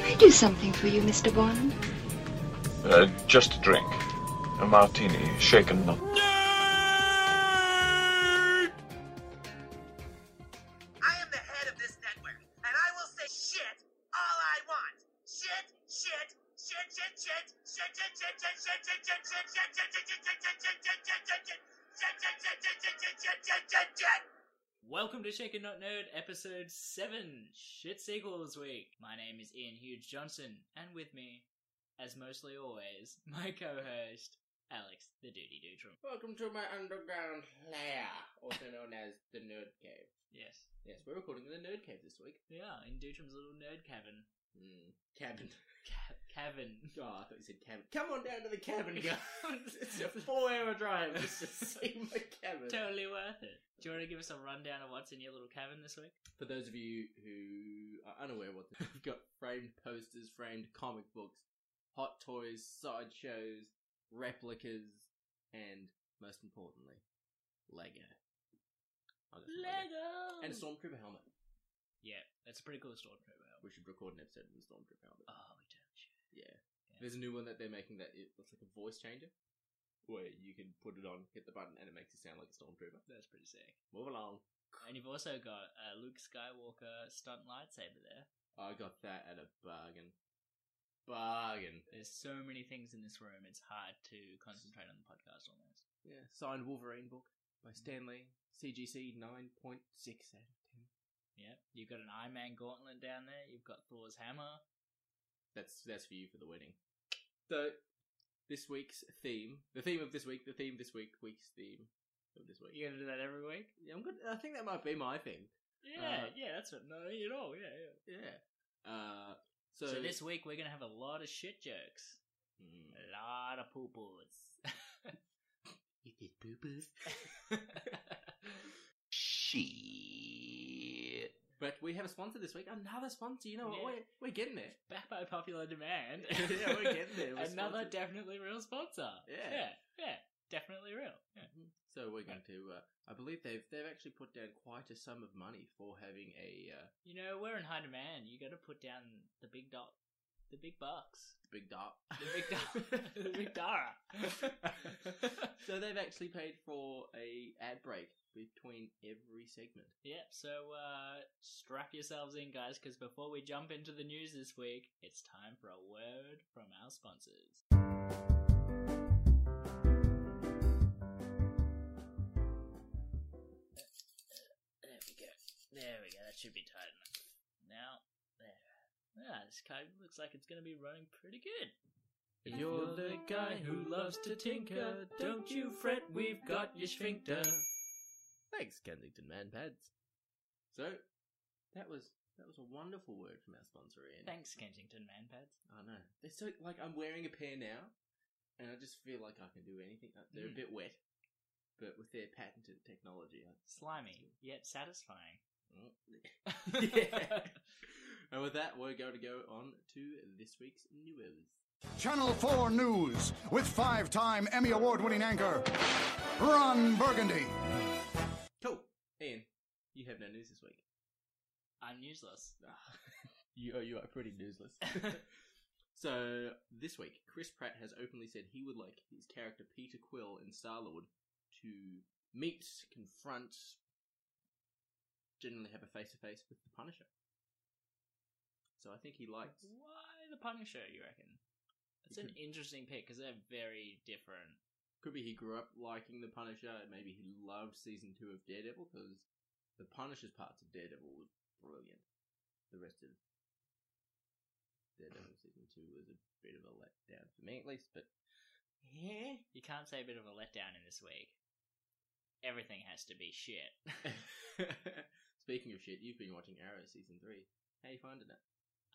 Can I do something for you, Mr. Bond? Uh, just a drink. A martini, shaken, not... Welcome to Shaken Not Nerd, episode 7. Shit Sequels Week. My name is Ian Hughes Johnson, and with me, as mostly always, my co-host, Alex the Duty Dutrum. Welcome to my underground lair, also known as the Nerd Cave. Yes. Yes, we're recording in the Nerd Cave this week. Yeah, in Dutrum's little nerd cabin. Mm, cabin. Ca- cabin. Oh, I thought you said cabin. Come on down to the cabin, guys. it's a four-hour drive just to see my cabin. Totally worth it. Do you want to give us a rundown of what's in your little cabin this week? For those of you who are unaware what the- we've got framed posters, framed comic books, hot toys, sideshows, replicas, and most importantly, Lego. Some Lego! And a Stormtrooper helmet. Yeah, that's a pretty cool stormtrooper. We should record an episode of the Stormtrooper helmet. Oh, we totally should. Yeah. There's a new one that they're making that it looks like a voice changer. Where you can put it on, hit the button, and it makes you sound like a stormtrooper. That's pretty sick. Move along. And you've also got a Luke Skywalker stunt lightsaber there. I got that at a bargain. Bargain. There's so many things in this room, it's hard to concentrate on the podcast almost. Yeah. Signed Wolverine book by mm-hmm. Stan Lee. CGC 9.6 out of 10. Yeah, you've got an Iron Man gauntlet down there. You've got Thor's hammer. That's that's for you for the wedding. So, this week's theme, the theme of this week, the theme this week, week's theme of this week. You're gonna do that every week? Yeah, I'm good. I think that might be my thing. Yeah, Uh, yeah, that's what. No, at all. Yeah, yeah. Yeah. Uh, So, so, this week we're gonna have a lot of shit jokes, Mm. a lot of poo poos. You did boo Shit. But we have a sponsor this week. Another sponsor. You know what? Yeah. We're, we're getting there. Back by popular demand. Yeah, we're getting there. We're Another sponsored. definitely real sponsor. Yeah. yeah, yeah, definitely real. Yeah. So we're going to. Uh, I believe they've they've actually put down quite a sum of money for having a uh, You know, we're in high demand. You got to put down the big dot, the big bucks, The big dart. the big dot, the big dollar. so they've actually paid for a ad break between every segment. Yep, so uh, strap yourselves in, guys, because before we jump into the news this week, it's time for a word from our sponsors. There we go. There we go. That should be tight there. Yeah, this car looks like it's going to be running pretty good. If you're the guy who loves to tinker, don't you fret, we've got your sphincter. Thanks, Kensington Man Pads. So that was that was a wonderful word from our sponsor, Ian. Thanks, Kensington Man Pads. I know. They're so like I'm wearing a pair now, and I just feel like I can do anything. Uh, They're Mm. a bit wet, but with their patented technology, I... Slimy, yet satisfying. yeah. And with that, we're going to go on to this week's news. Channel 4 News with five time Emmy Award winning anchor, Ron Burgundy. Cool, Ian. You have no news this week. I'm useless. you are you are pretty newsless. so this week, Chris Pratt has openly said he would like his character Peter Quill in Star Lord to meet, confront, generally have a face to face with the Punisher. So I think he likes. Why the Punisher, you reckon? It's an interesting pick because they're very different. Could be he grew up liking the Punisher, and maybe he loved season two of Daredevil because the Punisher's parts of Daredevil was brilliant. The rest of Daredevil season two was a bit of a letdown for me, at least. But yeah, You can't say a bit of a letdown in this week. Everything has to be shit. Speaking of shit, you've been watching Arrow season three. How you finding it?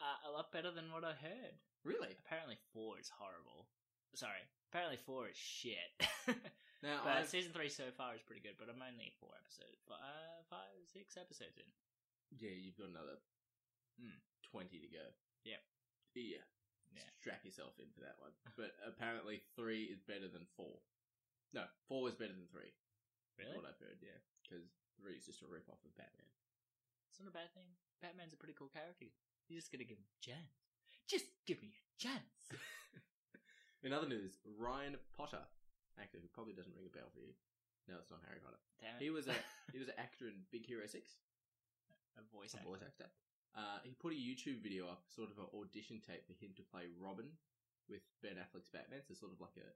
Uh, a lot better than what I heard. Really? Apparently, four is horrible. Sorry, apparently four is shit. Now, but I've- season three so far is pretty good. But I'm only four episodes, uh, five, six episodes in. yeah, you've got another Hmm. twenty to go. Yep. Yeah. Yeah. Strap yourself in for that one. But apparently, three is better than four. No, four is better than three. Really? What I've heard, yeah, because three is just a rip off of Batman. It's not a bad thing. Batman's a pretty cool character. You just gonna give him a chance. Just give me a chance. In other news, Ryan Potter, actor who probably doesn't ring a bell for you. No, it's not Harry Potter. Damn it. He was a he was an actor in Big Hero Six, a voice a actor. voice actor. Uh, he put a YouTube video up, sort of an audition tape for him to play Robin with Ben Affleck's Batman. So sort of like a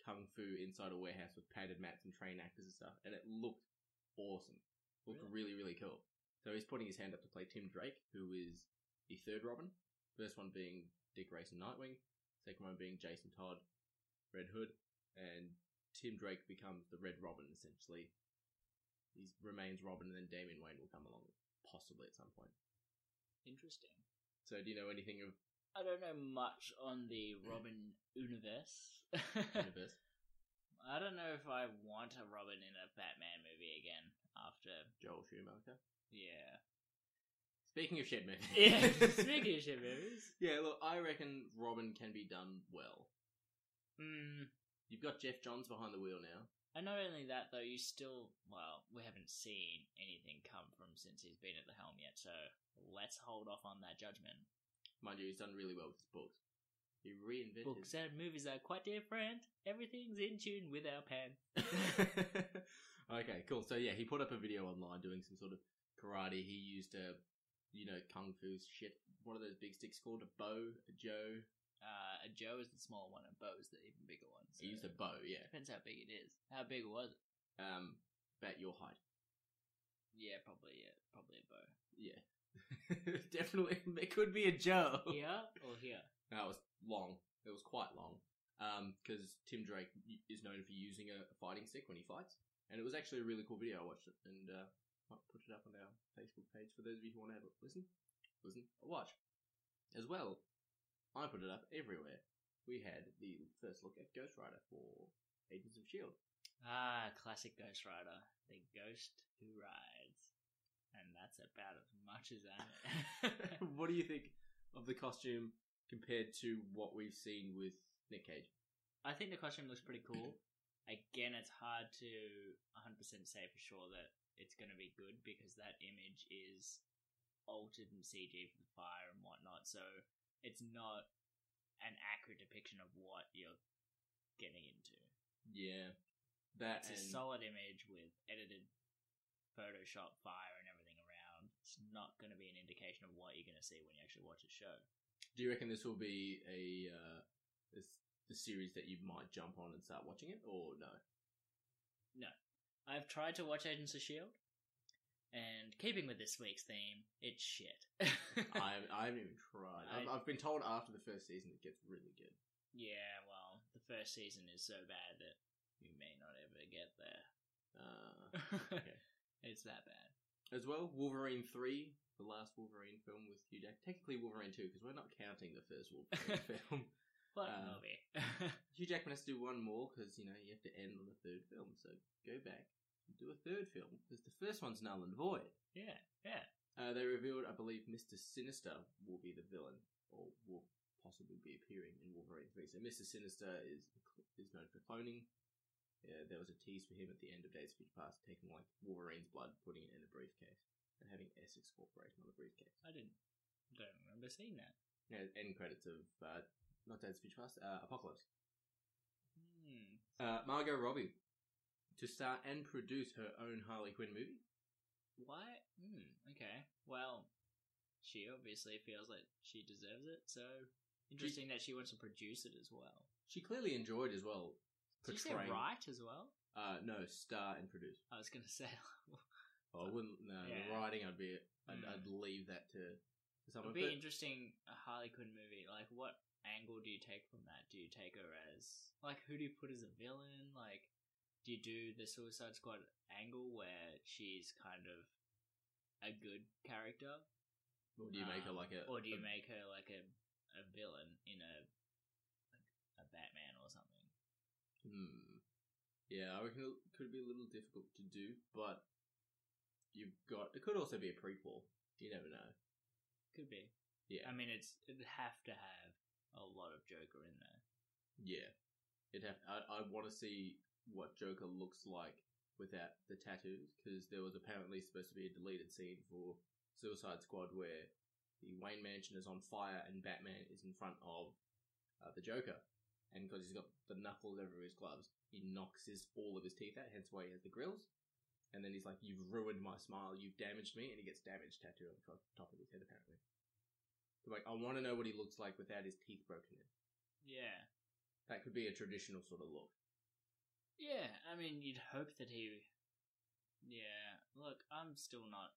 kung fu inside a warehouse with padded mats and trained actors and stuff, and it looked awesome. Looked really really cool. So he's putting his hand up to play Tim Drake, who is the third Robin. First one being Dick Grayson Nightwing, second one being Jason Todd, Red Hood, and Tim Drake becomes the Red Robin essentially. He remains Robin, and then Damian Wayne will come along possibly at some point. Interesting. So, do you know anything of I don't know much on the Robin universe. universe? I don't know if I want a Robin in a Batman movie again after. Joel Schumacher. Yeah. Speaking of shit movies, Yeah, speaking of shit movies. yeah, look, I reckon Robin can be done well. Mm, You've got Geoff Johns behind the wheel now. and not only that, though, you still. Well, we haven't seen anything come from since he's been at the helm yet, so let's hold off on that judgment. Mind you, he's done really well with his books. He reinvented. Books and movies are quite different. Everything's in tune with our pen. okay, cool. So yeah, he put up a video online doing some sort of karate. He used a, you know, kung fu shit. What are those big sticks called? A bow, a joe. Uh, a Joe is the small one, and Bo is the even bigger one. So He used a bow. Yeah. Depends how big it is. How big was it? Um, about your height. Yeah, probably. Yeah, probably a bow. Yeah. Definitely, it could be a Joe. Here or here? That was long. It was quite long. Um, because Tim Drake is known for using a fighting stick when he fights, and it was actually a really cool video. I watched it, and uh, put it up on our Facebook page for those of you who want to have a listen, listen, or watch. As well, I put it up everywhere. We had the first look at Ghost Rider for Agents of Shield. Ah, classic Ghost Rider, the ghost who rides, and that's about as much as I know. what do you think of the costume compared to what we've seen with Nick Cage? I think the costume looks pretty cool. Again, it's hard to 100% say for sure that it's going to be good because that image is altered in CG for the fire and whatnot, so it's not an accurate depiction of what you're getting into. Yeah, that It's a solid image with edited Photoshop fire and everything around. It's not going to be an indication of what you're going to see when you actually watch a show. Do you reckon this will be a uh, this the series that you might jump on and start watching it, or no? no? I've tried to watch Agents of S.H.I.E.L.D., and keeping with this week's theme, it's shit. I I haven't even tried. I've, I- I've been told after the first season it gets really good. yeah, well, the first season is so bad that you may not ever get there. Uh, okay. It's that bad. As well, Wolverine three, the last Wolverine film with Hugh Jack. Technically Wolverine two because we're not counting the first Wolverine film. What Uh, movie? Hugh Jackman has to do one more because you know you have to end on the third film. So go back and do a third film because the first one's null and void. yeah, yeah. Uh, they revealed, I believe, Mister Sinister will be the villain, or will possibly be appearing in Wolverine three. So Mister Sinister is is known for cloning. Yeah, there was a tease for him at the end of Days of Future Past, taking like Wolverine's blood, putting it in a briefcase, and having Essex Corporation on the briefcase. I didn't. Don't remember seeing that. Yeah, end credits of uh, not Days of Future Past, uh, Apocalypse. Hmm. Uh, Margot Robbie to star and produce her own Harley Quinn movie. Why? Hmm. Okay. Well, she obviously feels like she deserves it. So interesting that she wants to produce it as well. She clearly enjoyed as well. Did you say write as well? Uh, no, star and produce. I was gonna say. Oh, I wouldn't. No, Yeah. the writing, I'd be. I'd, Mm. I'd leave that to. It'd be but- interesting a Harley Quinn movie. Like, what angle do you take from that? Do you take her as like who do you put as a villain? Like, do you do the Suicide Squad angle where she's kind of a good character, or do you make her Um, like a? or do you a- make her like a a villain in a like a Batman or something? Hmm. Yeah, I reckon it could be a little difficult to do, but you've got. It could also be a prequel. You never know. Could be. Yeah. I mean, it's it'd have to have a lot of Joker in there. Yeah. It have. I, I want to see what Joker looks like without the tattoos, because there was apparently supposed to be a deleted scene for Suicide Squad where the Wayne Mansion is on fire and Batman is in front of uh, the Joker. And because he's got the knuckles over his gloves, he knocks his all of his teeth out, hence why he has the grills. And then he's like, You've ruined my smile, you've damaged me, and he gets damage tattooed on the top of his head, apparently. Like, I want to know what he looks like without his teeth broken in. Yeah. That could be a traditional sort of look. Yeah, I mean, you'd hope that he. Yeah, look, I'm still not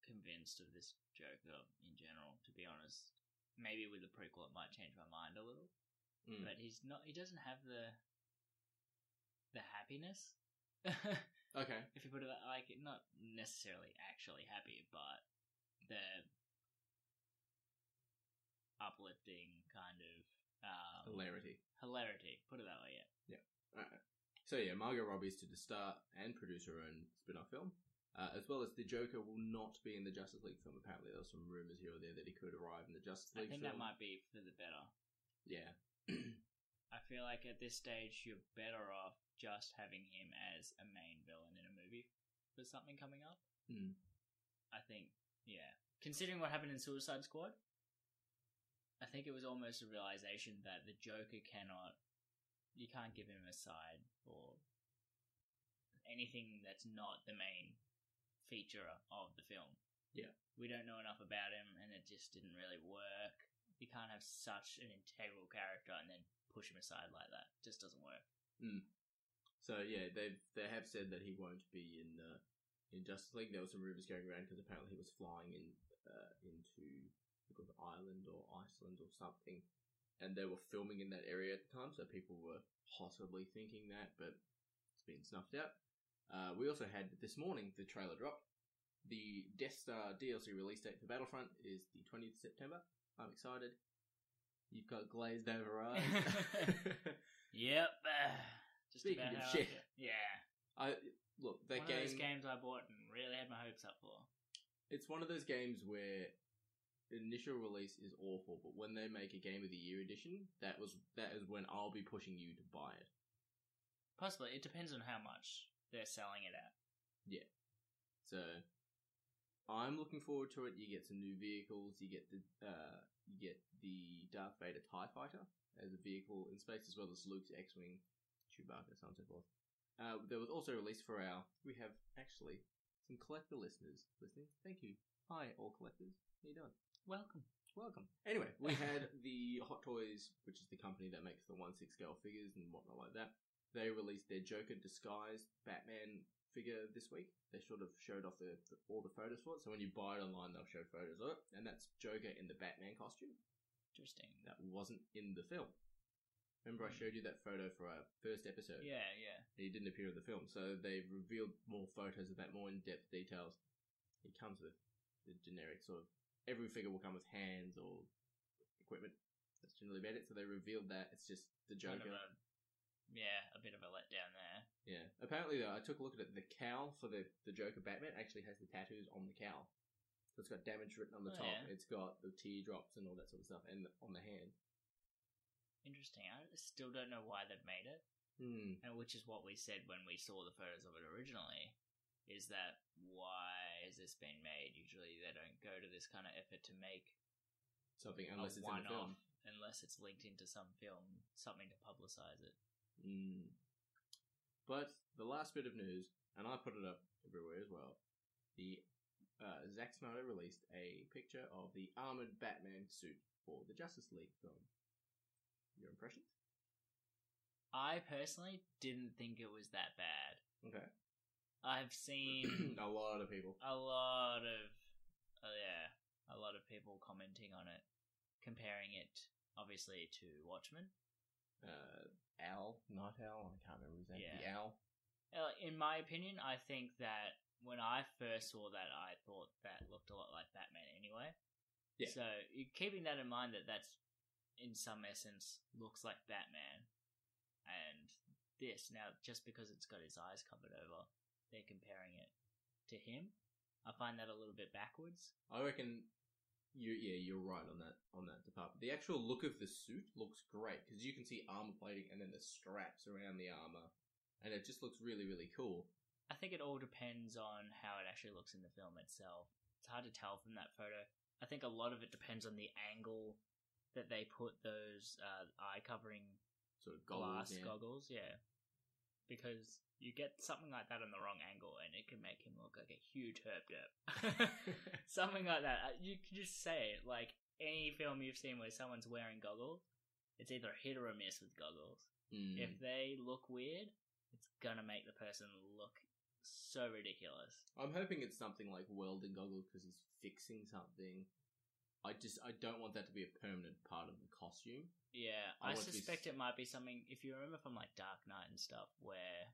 convinced of this Joker in general, to be honest. Maybe with the prequel, it might change my mind a little, Mm. but he's not. He doesn't have the the happiness. Okay. if you put it that- like, not necessarily actually happy, but the uplifting kind of um, Hilarity. hilarity. Put it that way, yeah. Alright. So yeah, Margot Robbie's to the star and produce her own spin-off film. Uh, as well as the Joker will not be in the Justice League film. Apparently, there were some rumors here or there that he could arrive in the Justice I League think film. that might be for the better. Yeah. I feel like at this stage you're better off just having him as a main villain in a movie for something coming up. Hmm. I think, yeah. Considering what happened in Suicide Squad, I think it was almost a realization that the Joker cannot, you can't give him a side or anything that's not the main feature of the film. Yeah. We don't know enough about him and it just didn't really work. You can't have such an integral character and then push him aside like that. It just doesn't work. So yeah, they they have said that he won't be in uh, in Justice League. There were some rumors going around because apparently he was flying in uh, into It Ireland or Iceland or something, and they were filming in that area at the time. So people were possibly thinking that, but it's been snuffed out. Uh, we also had this morning the trailer dropped. The Death Star DLC release date for Battlefront is the 20th September. I'm excited. You've got glazed over eyes. Yep. just Speaking about of I shit. Yeah. I look that One game. of those games I bought and really had my hopes up for. It's one of those games where initial release is awful, but when they make a game of the year edition, that was that is when I'll be pushing you to buy it. Possibly. It depends on how much they're selling it at. Yeah. So I'm looking forward to it. You get some new vehicles. You get the uh, you get the Darth Vader Tie Fighter as a vehicle in space, as well as Luke's X-wing, Chewbacca, so on and so forth. Uh, there was also released for our. We have actually some collector listeners listening. Thank you. Hi, all collectors. How you doing? Welcome. Welcome. Anyway, we had the Hot Toys, which is the company that makes the one six scale figures and whatnot like that. They released their Joker disguised Batman figure this week. They sort of showed off the, the all the photos for it. So when you buy it online, they'll show photos of it, and that's Joker in the Batman costume Interesting. that wasn't in the film. Remember, I hmm. showed you that photo for our first episode. Yeah, yeah. He didn't appear in the film, so they've revealed more photos of that, more in-depth details. It comes with the generic sort of every figure will come with hands or equipment. That's generally about it. So they revealed that it's just the Kind Joker. of a, yeah, a bit of a letdown there. Yeah. Apparently, though, I took a look at it. The cowl for the the Joker Batman actually has the tattoos on the cowl. So it's got damage written on the Oh, top. yeah. It's got the teardrops and all that sort of stuff, and on the hand. Interesting. I still don't know why they've made it, Hmm. and which is what we said when we saw the photos of it originally. Is that why has this been made? Usually they don't go to this kind of effort to make Something unless it's in the film. unless it's linked into some film, something to publicize it. Mm. But the last bit of news, and I put it up everywhere as well. The uh, Zack Snyder released a picture of the armored Batman suit for the Justice League film. Your impressions? I personally didn't think it was that bad. Okay. I've seen a lot of people. a lot of, uh, yeah, a lot of people commenting on it, comparing it obviously to Watchmen. Uh, Owl, Nite Owl. I can't remember his name. The Yeah. Owl. Uh, In my opinion, I think that when I first saw that, I thought that looked a lot like Batman anyway. Yeah. So keeping that in mind, that that's in some essence looks like Batman, and this now just because it's got his eyes covered over, they're comparing it to him. I find that a little bit backwards. I reckon you yeah you're right on that on that department. The actual look of the suit looks great because you can see armor plating and then the straps around the armor, and it just looks really really cool. I think it all depends on how it actually looks in the film itself. It's hard to tell from that photo. I think a lot of it depends on the angle that they put those uh, eye covering Sort of goggles. glass yeah. goggles. Yeah, because you get something like that on the wrong angle, and it can make him look like a huge herb derp. something like that. Uh, You can just say it. Like any film you've seen where someone's wearing goggles, it's either a hit or a miss with goggles. Mm. If they look weird, it's gonna make the person look so ridiculous. I'm hoping it's something like welding goggles because he's fixing something. I just I don't want that to be a permanent part of the costume. Yeah, I I, to be suspect it might be something. If you remember from like Dark Knight and stuff, where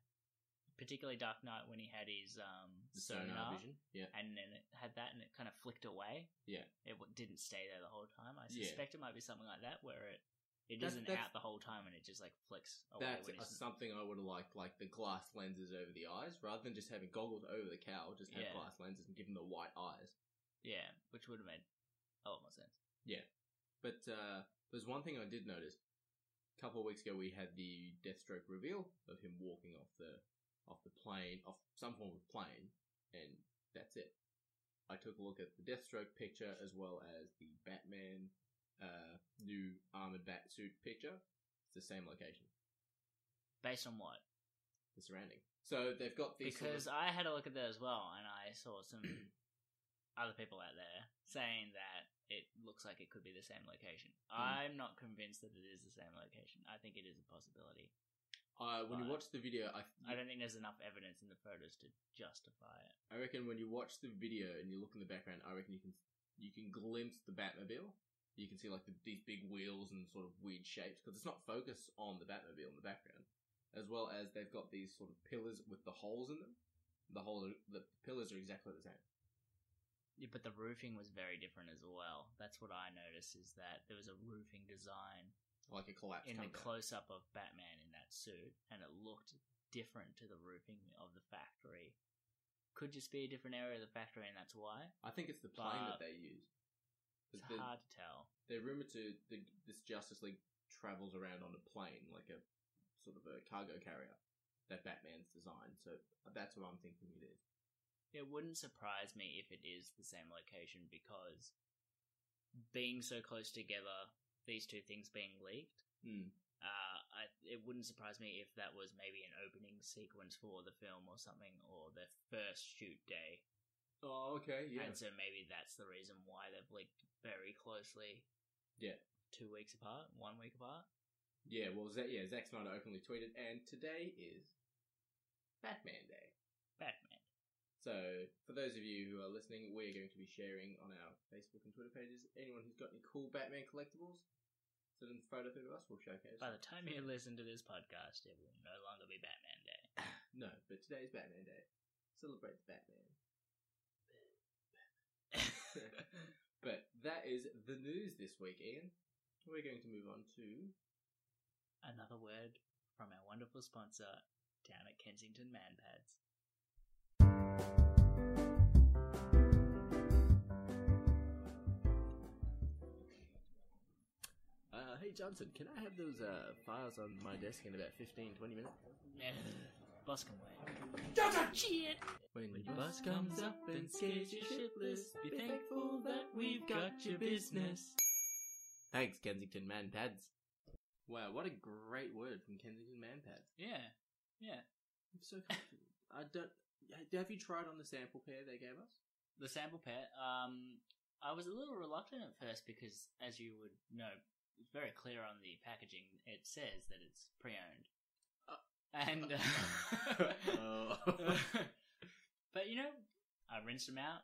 particularly Dark Knight when he had his um The sonar, sonar, vision. Yeah. and then it had that, and it kind of flicked away. Yeah. it w- didn't stay there the whole time. I Yeah. suspect it might be something like that, where it it That's- isn't that's- out the whole time, and it just like flicks away. That's a, something I would have liked, like the glass lenses over the eyes, rather than just having goggles over the cow. Just have Yeah. glass lenses and give him the white eyes. yeah, which would have made a lot more sense. Yeah. But uh, there's one thing I did notice. A couple of weeks ago, we had the Deathstroke reveal of him walking off the off the plane, off some form of plane, and that's it. I took a look at the Deathstroke picture as well as the Batman uh, new armored bat suit picture. It's the same location, Based on what? the surrounding. So they've got these sort because of- I had a look at that as well, and I saw some other people out there saying that it looks like it could be the same location. Hmm. I'm not convinced that it is the same location. I think it is a possibility. uh, when you watch the video, I, I don't think there's enough evidence in the photos to justify it. I reckon when you watch the video and you look in the background, I reckon you can you can glimpse the Batmobile. You can see like the, these big wheels and sort of weird shapes because it's not focused on the Batmobile in the background, as well as they've got these sort of pillars with the holes in them. The hole, the pillars are exactly the same. Yeah, but the roofing was very different as well. That's what I noticed is that there was a roofing design Like a collapse in the close up of Batman in that suit, and it looked different to the roofing of the factory. Could just be a different area of the factory, and that's why. I think it's the plane that they use. It's the- hard to tell. They're rumored to the, this Justice League travels around on a plane, like a sort of a cargo carrier that Batman's designed. So that's what I'm thinking it is. It wouldn't surprise me if it is the same location because being so close together, these two things being leaked, Hmm. uh, I, it wouldn't surprise me if that was maybe an opening sequence for the film or something, or the first shoot day. Oh, okay, yeah. And so maybe that's the reason why they've leaked very closely. Yeah. Two weeks apart, one week apart. Yeah, well, Z- yeah, Zack Snyder openly tweeted, and today is Batman Day. Batman. So, for those of you who are listening, we're going to be sharing on our Facebook and Twitter pages. Anyone who's got any cool Batman collectibles, send them a photo through to us. We'll showcase. By the time you listen to this podcast, it will no longer be Batman Day. No, but today is Batman Day. Celebrate the Batman. But that is the news this week, Ian. We're going to move on to Another word from our wonderful sponsor down at Kensington Man Pads. Hey Johnson, can I have those uh, files on my desk in about 15, 20 minutes? Boss can wait. Shit! When, When your boss comes up and scares you shitless, be thankful that we've got your business. Thanks, Kensington Man Pads. Wow, what a great word from Kensington Man Pads. Yeah, yeah. I'm so comfortable. I don't. Have you tried on the sample pair they gave us? The sample pair. um, I was a little reluctant at first because, as you would know, very clear on the packaging. It says that it's pre-owned, Uh, and Oh. but you know, I rinsed them out,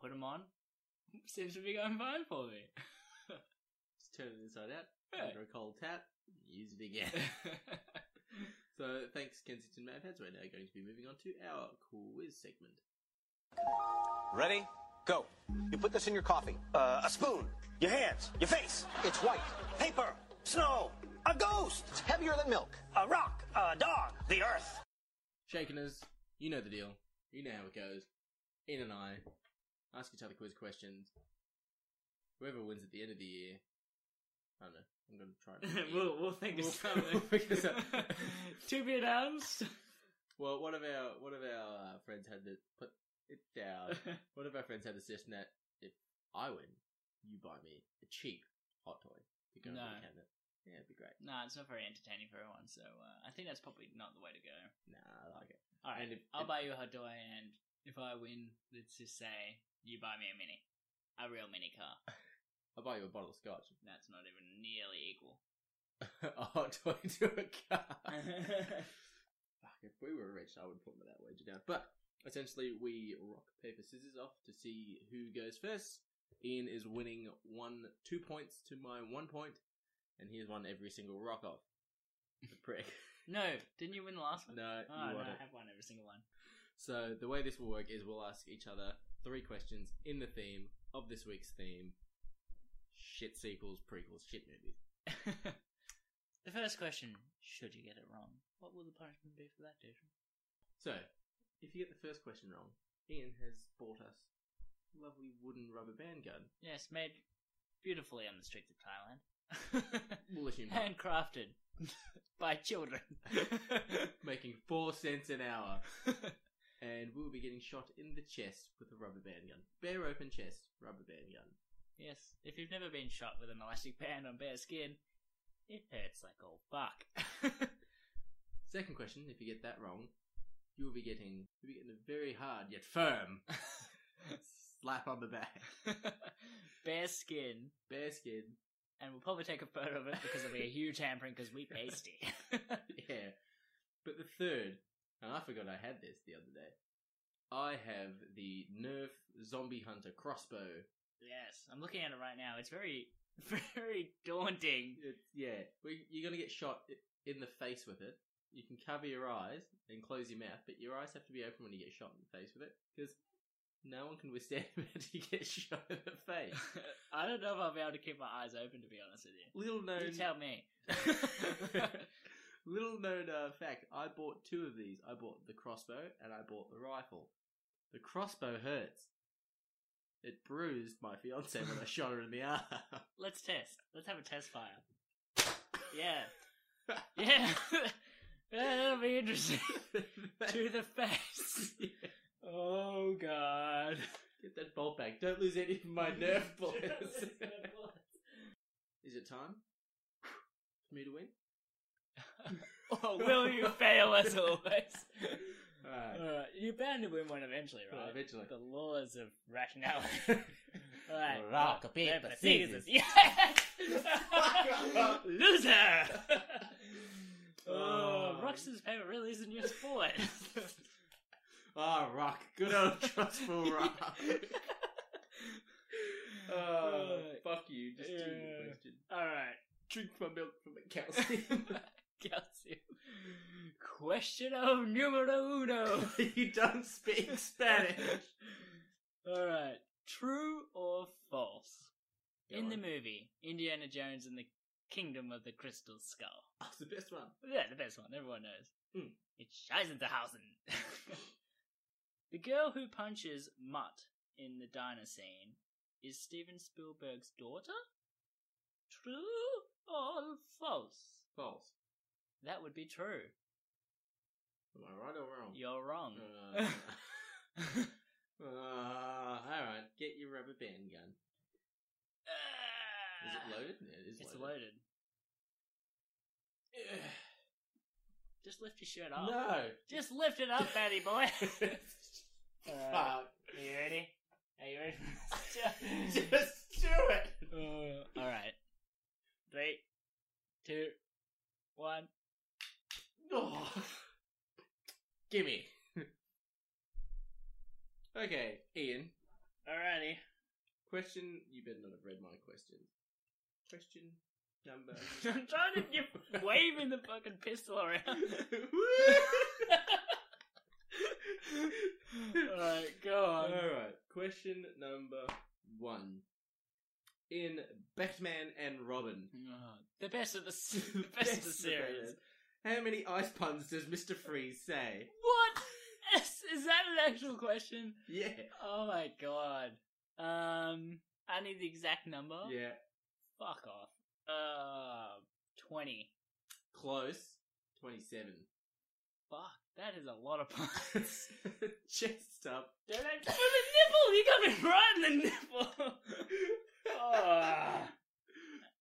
put them on. Seems to be going fine for me. Just turn it inside out, Yeah. under a cold tap, use it again. so, thanks, Kensington Man Pads. We're now going to be moving on to our quiz segment. Ready? Go. You put this in your coffee. Uh, a spoon. Your hands. Your face. It's white. Paper. Snow. A ghost. It's heavier than milk. A rock. A dog. The earth. Shaking Shakeners, you know the deal. You know how it goes. Ian and I ask each other quiz questions. Whoever wins at the end of the year, I don't know. I'm going to try. and- we'll we'll think of We'll- something. we'll figure something. to be announced. Well, one of our one of our uh, friends had to put it down. one of our friends had a suggestion that if I win, you buy me a cheap hot toy to go No. in the cabinet. Yeah, it'd be great. Nah, it's not very entertaining for everyone, so uh, I think that's probably not the way to go. Nah, I like it. Alright, And if- I'll if- buy you a hot toy, and if I win, let's just say you buy me a mini. A real mini car. I'll buy you a bottle of scotch. That's not even nearly equal. a hot toy to a car. Fuck, if we were rich, I would put that wager down. But essentially, we rock, paper, scissors off to see who goes first. Ian is winning one, two points to my one point, and he has won every single rock off. The prick. no, didn't you win the last one? no, Oh, you no, I have won every single one. So the way this will work is we'll ask each other three questions in the theme of this week's theme: shit sequels, prequels, shit movies. the first question, should you get it wrong, what will the punishment be for that, Jason? So, if you get the first question wrong, Ian has bought us a lovely wooden rubber band gun. Yes, made beautifully on the streets of Thailand. We'll assume not. Handcrafted by children. making four cents an hour, and we'll be getting shot in the chest with a rubber band gun. Bare open chest, rubber band gun. yes, if you've never been shot with an elastic band on bare skin, it hurts like old fuck. Second question: If you get that wrong, you will be getting you'll be getting a very hard yet firm slap on the back. bare skin, Bare skin. and we'll probably take a photo of it because it'll be a huge handprint because we pasty. yeah. But the third, and I forgot I had this the other day. I have the Nerf Zombie Hunter crossbow. yes, I'm looking at it right now. It's very, very daunting. It's, yeah, we, you're gonna get shot in the face with it. You can cover your eyes and close your mouth, but your eyes have to be open when you get shot in the face with it because no one can withstand it you get shot in the face. I don't know if I'll be able to keep my eyes open, to be honest with you. Little known, You tell me. little known uh, fact: I bought two of these. I bought the crossbow and I bought the rifle. The crossbow hurts. It bruised my fiance when I shot her in the arm. Let's test. Let's have a test fire. Yeah. Yeah. Yeah, that'll be interesting. to the face. Oh, God. Get that bolt back. Don't lose any of my nerf bullets. Is it time for me to win? or oh. will you fail as always? Alright. Alright, you're bound to win one eventually, Well, right? eventually. The laws of rationality. Alright. Rock, well, paper, paper, scissors. Yes! Loser! Oh. oh, rock, scissors, really isn't your sport. Ah, rock. Good old trustful rock. Oh, fuck you. Just do the Yeah. question. Alright. Drink my milk from a calcium. Calcium. Questiono numero uno. you don't speak Spanish. Alright. True or false? Go In the on. movie, Indiana Jones and the Kingdom of the Crystal Skull. Oh, it's the best one. Yeah, the best one. Everyone knows. Hmm. It's Scheisenhausen. the girl who punches Mutt in the diner scene is Steven Spielberg's daughter? True or false? False. That would be true. Am I right or wrong? You're wrong. Uh, uh, alright, get your rubber band gun. Is it loaded? It is It's loaded. loaded. Just lift your shirt up. No! Just lift it up, fatty boy. Fuck. Are you ready? Are you ready? Just do it! Uh, Alright. Three, two, one. Oh. Gimme. okay, Ian. Alrighty. Question. You better not have read my question. Question number. I'm trying to you're waving the fucking pistol around. Alright, go on. Alright, question number one. In Batman and Robin. Oh, the best of the s- the best of the series. How many ice puns does Mr. Freeze say? What? Is, is that an actual question? Yeah. Oh my god. Um, I need the exact number. Yeah. Fuck off. Uh, 20. Close. 27. Fuck, that is a lot of parts. Chest up. Don't I for the nipple! You got me right in the nipple! oh.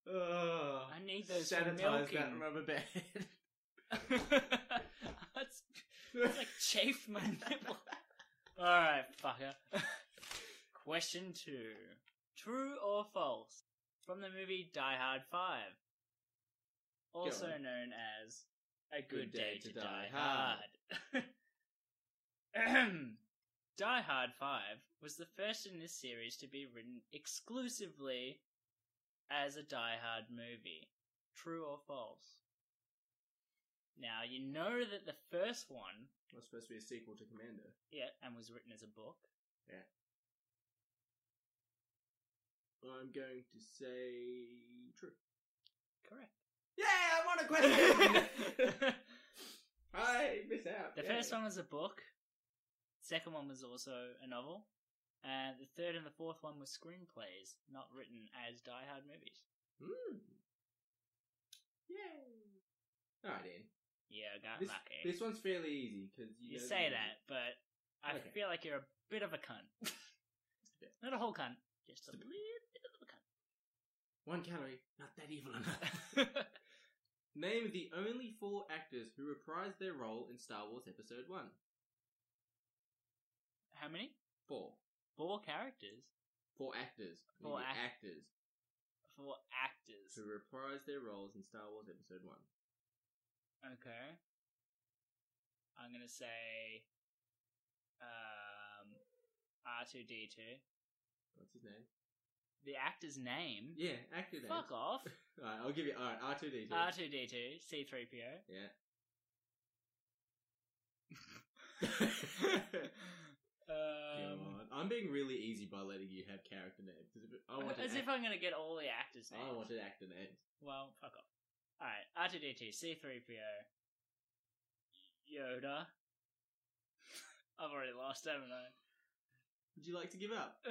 oh. I need those Sanitize for milking. that rubber band. it's, it's like chafed my nipple. Alright, fucker. Question two. True or false? From the movie Die Hard 5. Also on. known as A Good, Day, to, Die, Hard. Hard. die Hard 5 was the first in this series to be written exclusively as a Die Hard movie. True or false? Now, you know that the first one, was supposed to be a sequel to Commando. yeah, and was written as a book. I'm going to say true. Correct. Yeah, I won a question. I miss out. The first one was a book. Second one was also a novel. And the third and the fourth one were screenplays, not written as Die Hard movies. Hmm. Yay! Alright, Ian. Yeah, I got This, lucky. this one's fairly easy because you, you say that, but I Okay. feel like you're a bit of a cunt. bit. not a whole cunt, just a Just a bit. little bit of a cunt. One calorie, not that evil enough. Name the only four actors who reprised their role in Star Wars Episode 1. How many? Four. Four characters. Four actors. Four actors Four actors. who reprised their roles in Star Wars Episode 1. Okay. I'm gonna say um R2D2. What's his name? The actor's name. Yeah, actor name. Fuck off. Alright, I'll give you. Alright, R2D2. R2D2, C3PO. yeah. Um, Come on. I'm being really easy by letting you have character names. 'cause if it- I want as if I'm gonna get all the actors' names. I wanted actor names. Well, fuck off. Alright, R2D2, C3PO, Yoda. I've already lost, haven't I? Would you like to give up?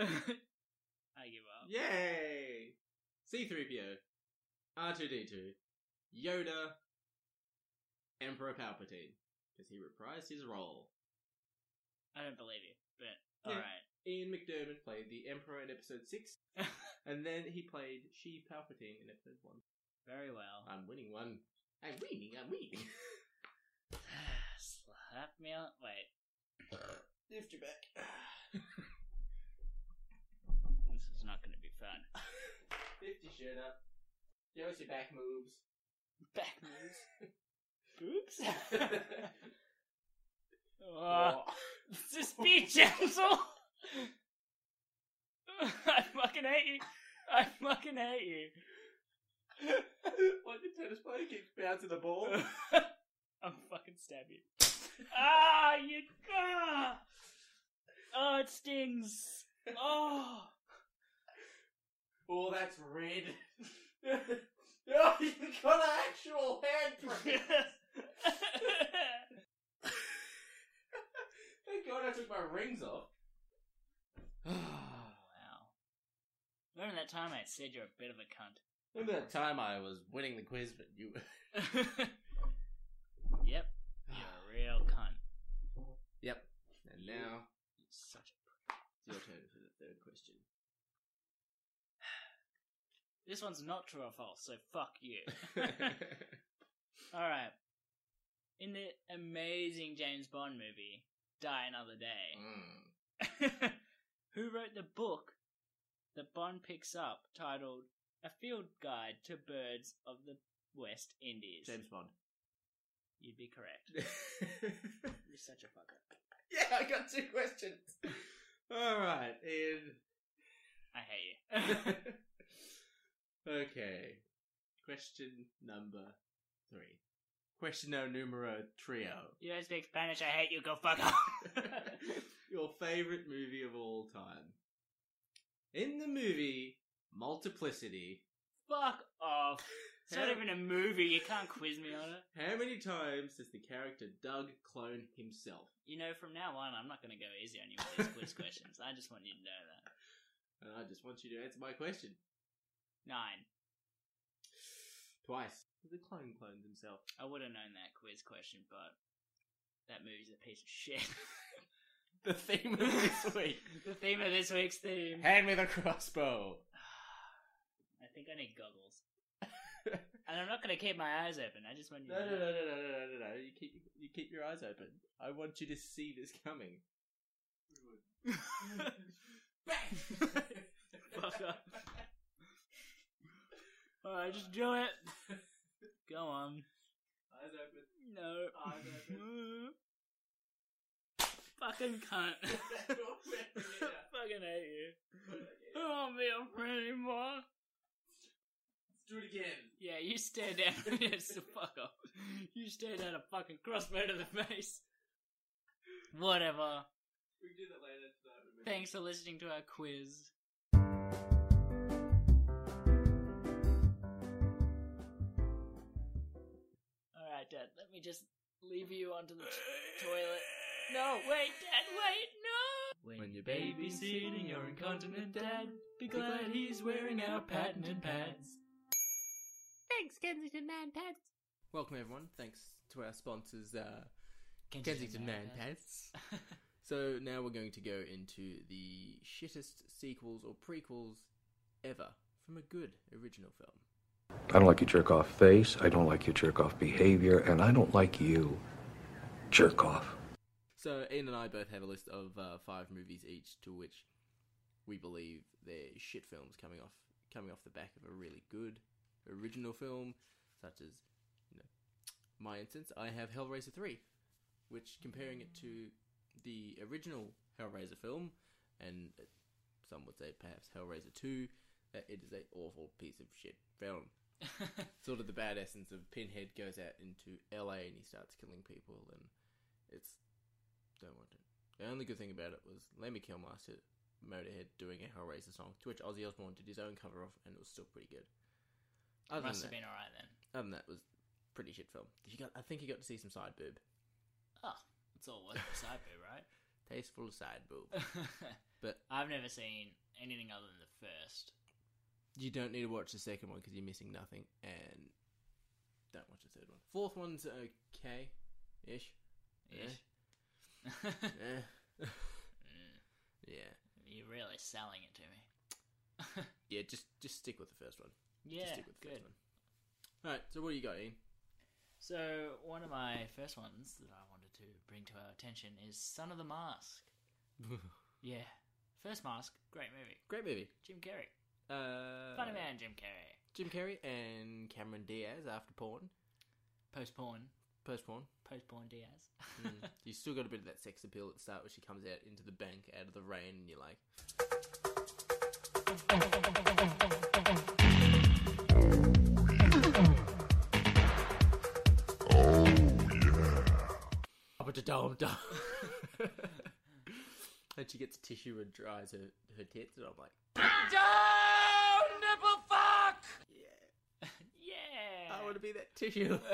I give up. Yay! C3PO, R2D2, Yoda, Emperor Palpatine. Because he reprised his role. I don't believe you, but Yeah. alright. Ian McDiarmid played the Emperor in episode 6, and then he played Sheev Palpatine in episode 1. Very well. I'm winning one. I'm winning, I'm winning. Slap me on. Wait, Lift your back. this is not gonna be fun. Lift your shirt up. Show us your back moves. Back moves. Oops. oh, just be gentle! I fucking hate you. I fucking hate you. like the tennis player keeps bouncing the ball. I'm fucking stab you. Ah, you. Ah! Oh, it stings. Oh. Oh, that's red. oh, you've got an actual handprint. Thank God I took my rings off. wow. Remember that time I said you're a bit of a cunt? Remember that time I was winning the quiz, but you. yep. You're a real cunt. Yep. And now You're such a. it's your turn for the third question. This one's not true or false, so fuck you. Alright. In the amazing James Bond movie, Die Another Day, Mm. who wrote the book that Bond picks up titled A Field Guide to Birds of the West Indies? James Bond. You'd be correct. You're such a fucker. yeah, I got two questions. All right, Ian. I hate you. Okay. Question number three. Questiono numero trio. you don't speak Spanish, I hate you, go fuck off. Your favorite movie of all time. In the movie Multiplicity, fuck off. It's not even a movie, you can't quiz me on it. how many times does the character Doug clone himself? You know, from now on, I'm not going to go easy on you with these quiz questions. I just want you to know that. And I just want you to answer my question. Nine. Twice. The clone clones himself. I would have known that quiz question, but that movie's a piece of shit. The theme of this week. the theme of this week's theme. Hand me the crossbow. I think I need goggles. And I'm not going to keep my eyes open. I just want you No, to no, no, no, no, no, no, no, no. You keep you keep your eyes open. I want you to see this coming. Fuck off. Alright, just do it. Go on. Eyes open. No. Eyes open. Fucking cunt. Fucking hate you. I don't want to be your friend anymore. Let's do it again. Yeah, you stare down. the fuck off. You stare down a fucking crossbow to the face. Whatever. We can do that later tonight. Thanks for listening to our quiz. Dad, let me just leave you onto the t- toilet. No, wait, Dad, wait, no! When you're babysitting your incontinent dad, be glad he's wearing our patented pads. Thanks, Kensington Man Pads. Welcome everyone. Thanks to our sponsors, uh, Kensington Man Pads. So now we're going to go into the shittest sequels or prequels ever from a good original film. I don't like your jerk off face. I don't like your jerk off behavior. And I don't like you. Jerk off. So Ian and I both have a list of uh, five movies each, to which we believe they're shit films coming off coming off the back of a really good original film, such as you know, my instance, I have Hellraiser three, which comparing it to the original Hellraiser film, and some would say perhaps Hellraiser two, Uh, it is a awful piece of shit film. sort of the bad essence of Pinhead goes out into LA and he starts killing people, and it's don't want it. The only good thing about it was Lemmy Kilmister, Motorhead, doing a Hellraiser song, to which Ozzy Osbourne did his own cover of, and it was still pretty good. Other Must have that, been alright then. other than that, was pretty shit film. You got, I think you got to see some side boob, Oh, it's all worth the side boob, right? tasteful side boob. But I've never seen anything other than the first. You don't need to watch the second one because you're missing nothing, and don't watch the third one. Fourth one's okay, ish. Ish. Eh. yeah, You're really selling it to me. yeah. Just just stick with the first one. Yeah, just stick with the good. first one. All right. So what do you got, Ian? So one of my first ones that I wanted to bring to our attention is Son of the Mask. Yeah, first Mask, great movie. Great movie. Jim Carrey, Uh, funny man, Jim Carrey. Jim Carrey and Cameron Diaz after porn, Post porn, post porn. post porn Diaz. Mm. you still got a bit of that sex appeal at the start where she comes out into the bank out of the rain, and you're like, Up at the dome, dome. and she gets tissue and dries her, her tits, and I'm like, nipple fuck. Yeah, yeah. I want to be that tissue.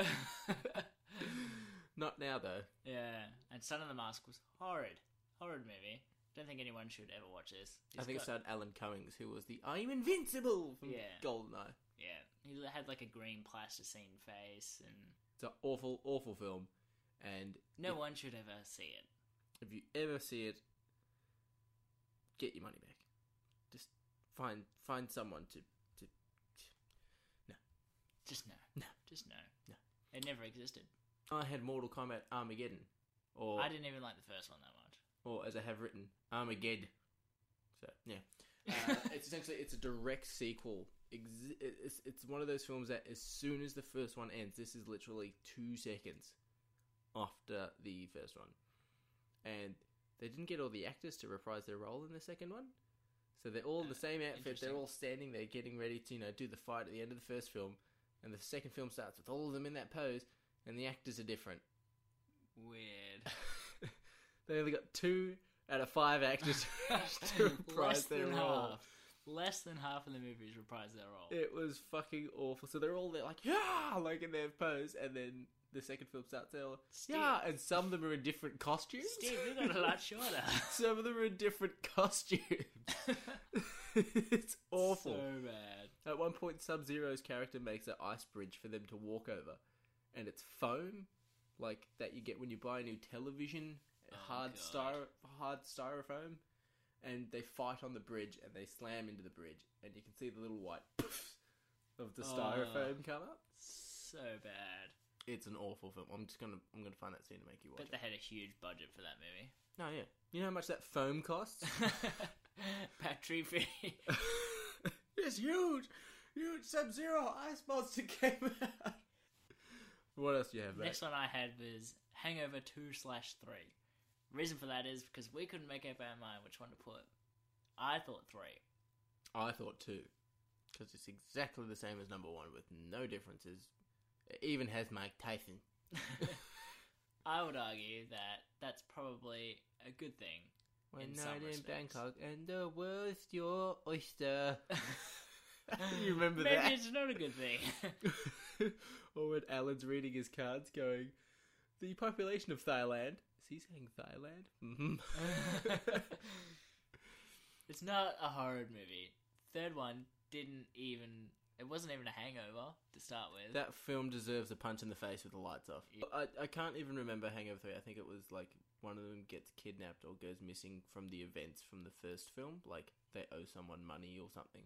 Not now, though. Yeah, and Son of the Mask was horrid, horrid movie. Don't think anyone should ever watch this. I He's think got- it started Alan Cummings, who was the I'm invincible from Yeah. Goldeneye. Yeah, he had like a green plasticine face, and It's an awful, awful film. And no if, one should ever see it. if you ever see it, get your money back. Just find find someone to to. Just no, No. just no, No. It never existed. I had Mortal Kombat Armageddon, or I didn't even like the first one that much. or as I have written Armageddon. So yeah, uh, it's essentially it's a direct sequel. It's it's one of those films that as soon as the first one ends, this is literally two seconds after the first one, and they didn't get all the actors to reprise their role in the second one. So they're all in the same outfit. They're all standing there, getting ready to you know do the fight at the end of the first film, and the second film starts with all of them in that pose, and the actors are different. Weird. they only got two out of five actors to reprise Less their than role. half. Less than half of the movies reprise their role. It was fucking awful. So they're all there like yeah, like in their pose, and then the second film starts. They're all Steve- yeah, and some of them are in different costumes. Steve, you got a lot shorter. some of them are in different costumes. it's awful. So bad. At one point, Sub Zero's character makes an ice bridge for them to walk over, and it's foam, like that you get when you buy a new television, oh, hard God. styro, hard styrofoam, and they fight on the bridge and they slam into the bridge, and you can see the little white poofs of the Oh. come up. So bad. It's an awful film. I'm just gonna I'm gonna find that scene to make you watch Bet it. they had a huge budget for that movie. No, yeah. You know how much that foam costs? Battery fee. it's huge, huge Sub Zero ice monster came out. What else do you have, mate? Next one I had was Hangover 2 slash 3. Reason for that is because we couldn't make up our mind which one to put. I thought 3. I thought two, because it's exactly the same as number one with no differences. It even has Mike Tyson. I would argue that that's probably a good thing. One night in respects. Bangkok, and the world's your oyster. you remember Maybe that? it's not a good thing. or when Alan's reading his cards, going, "The population of Thailand." Is he saying Thailand? Mm-hmm. it's not a horror movie. Third one didn't even. It wasn't even a hangover to start with. that film deserves a punch in the face with the lights off. Yeah. I, I can't even remember Hangover Three. I think it was like one of them gets kidnapped or goes missing from the events from the first film. Like they owe someone money or something,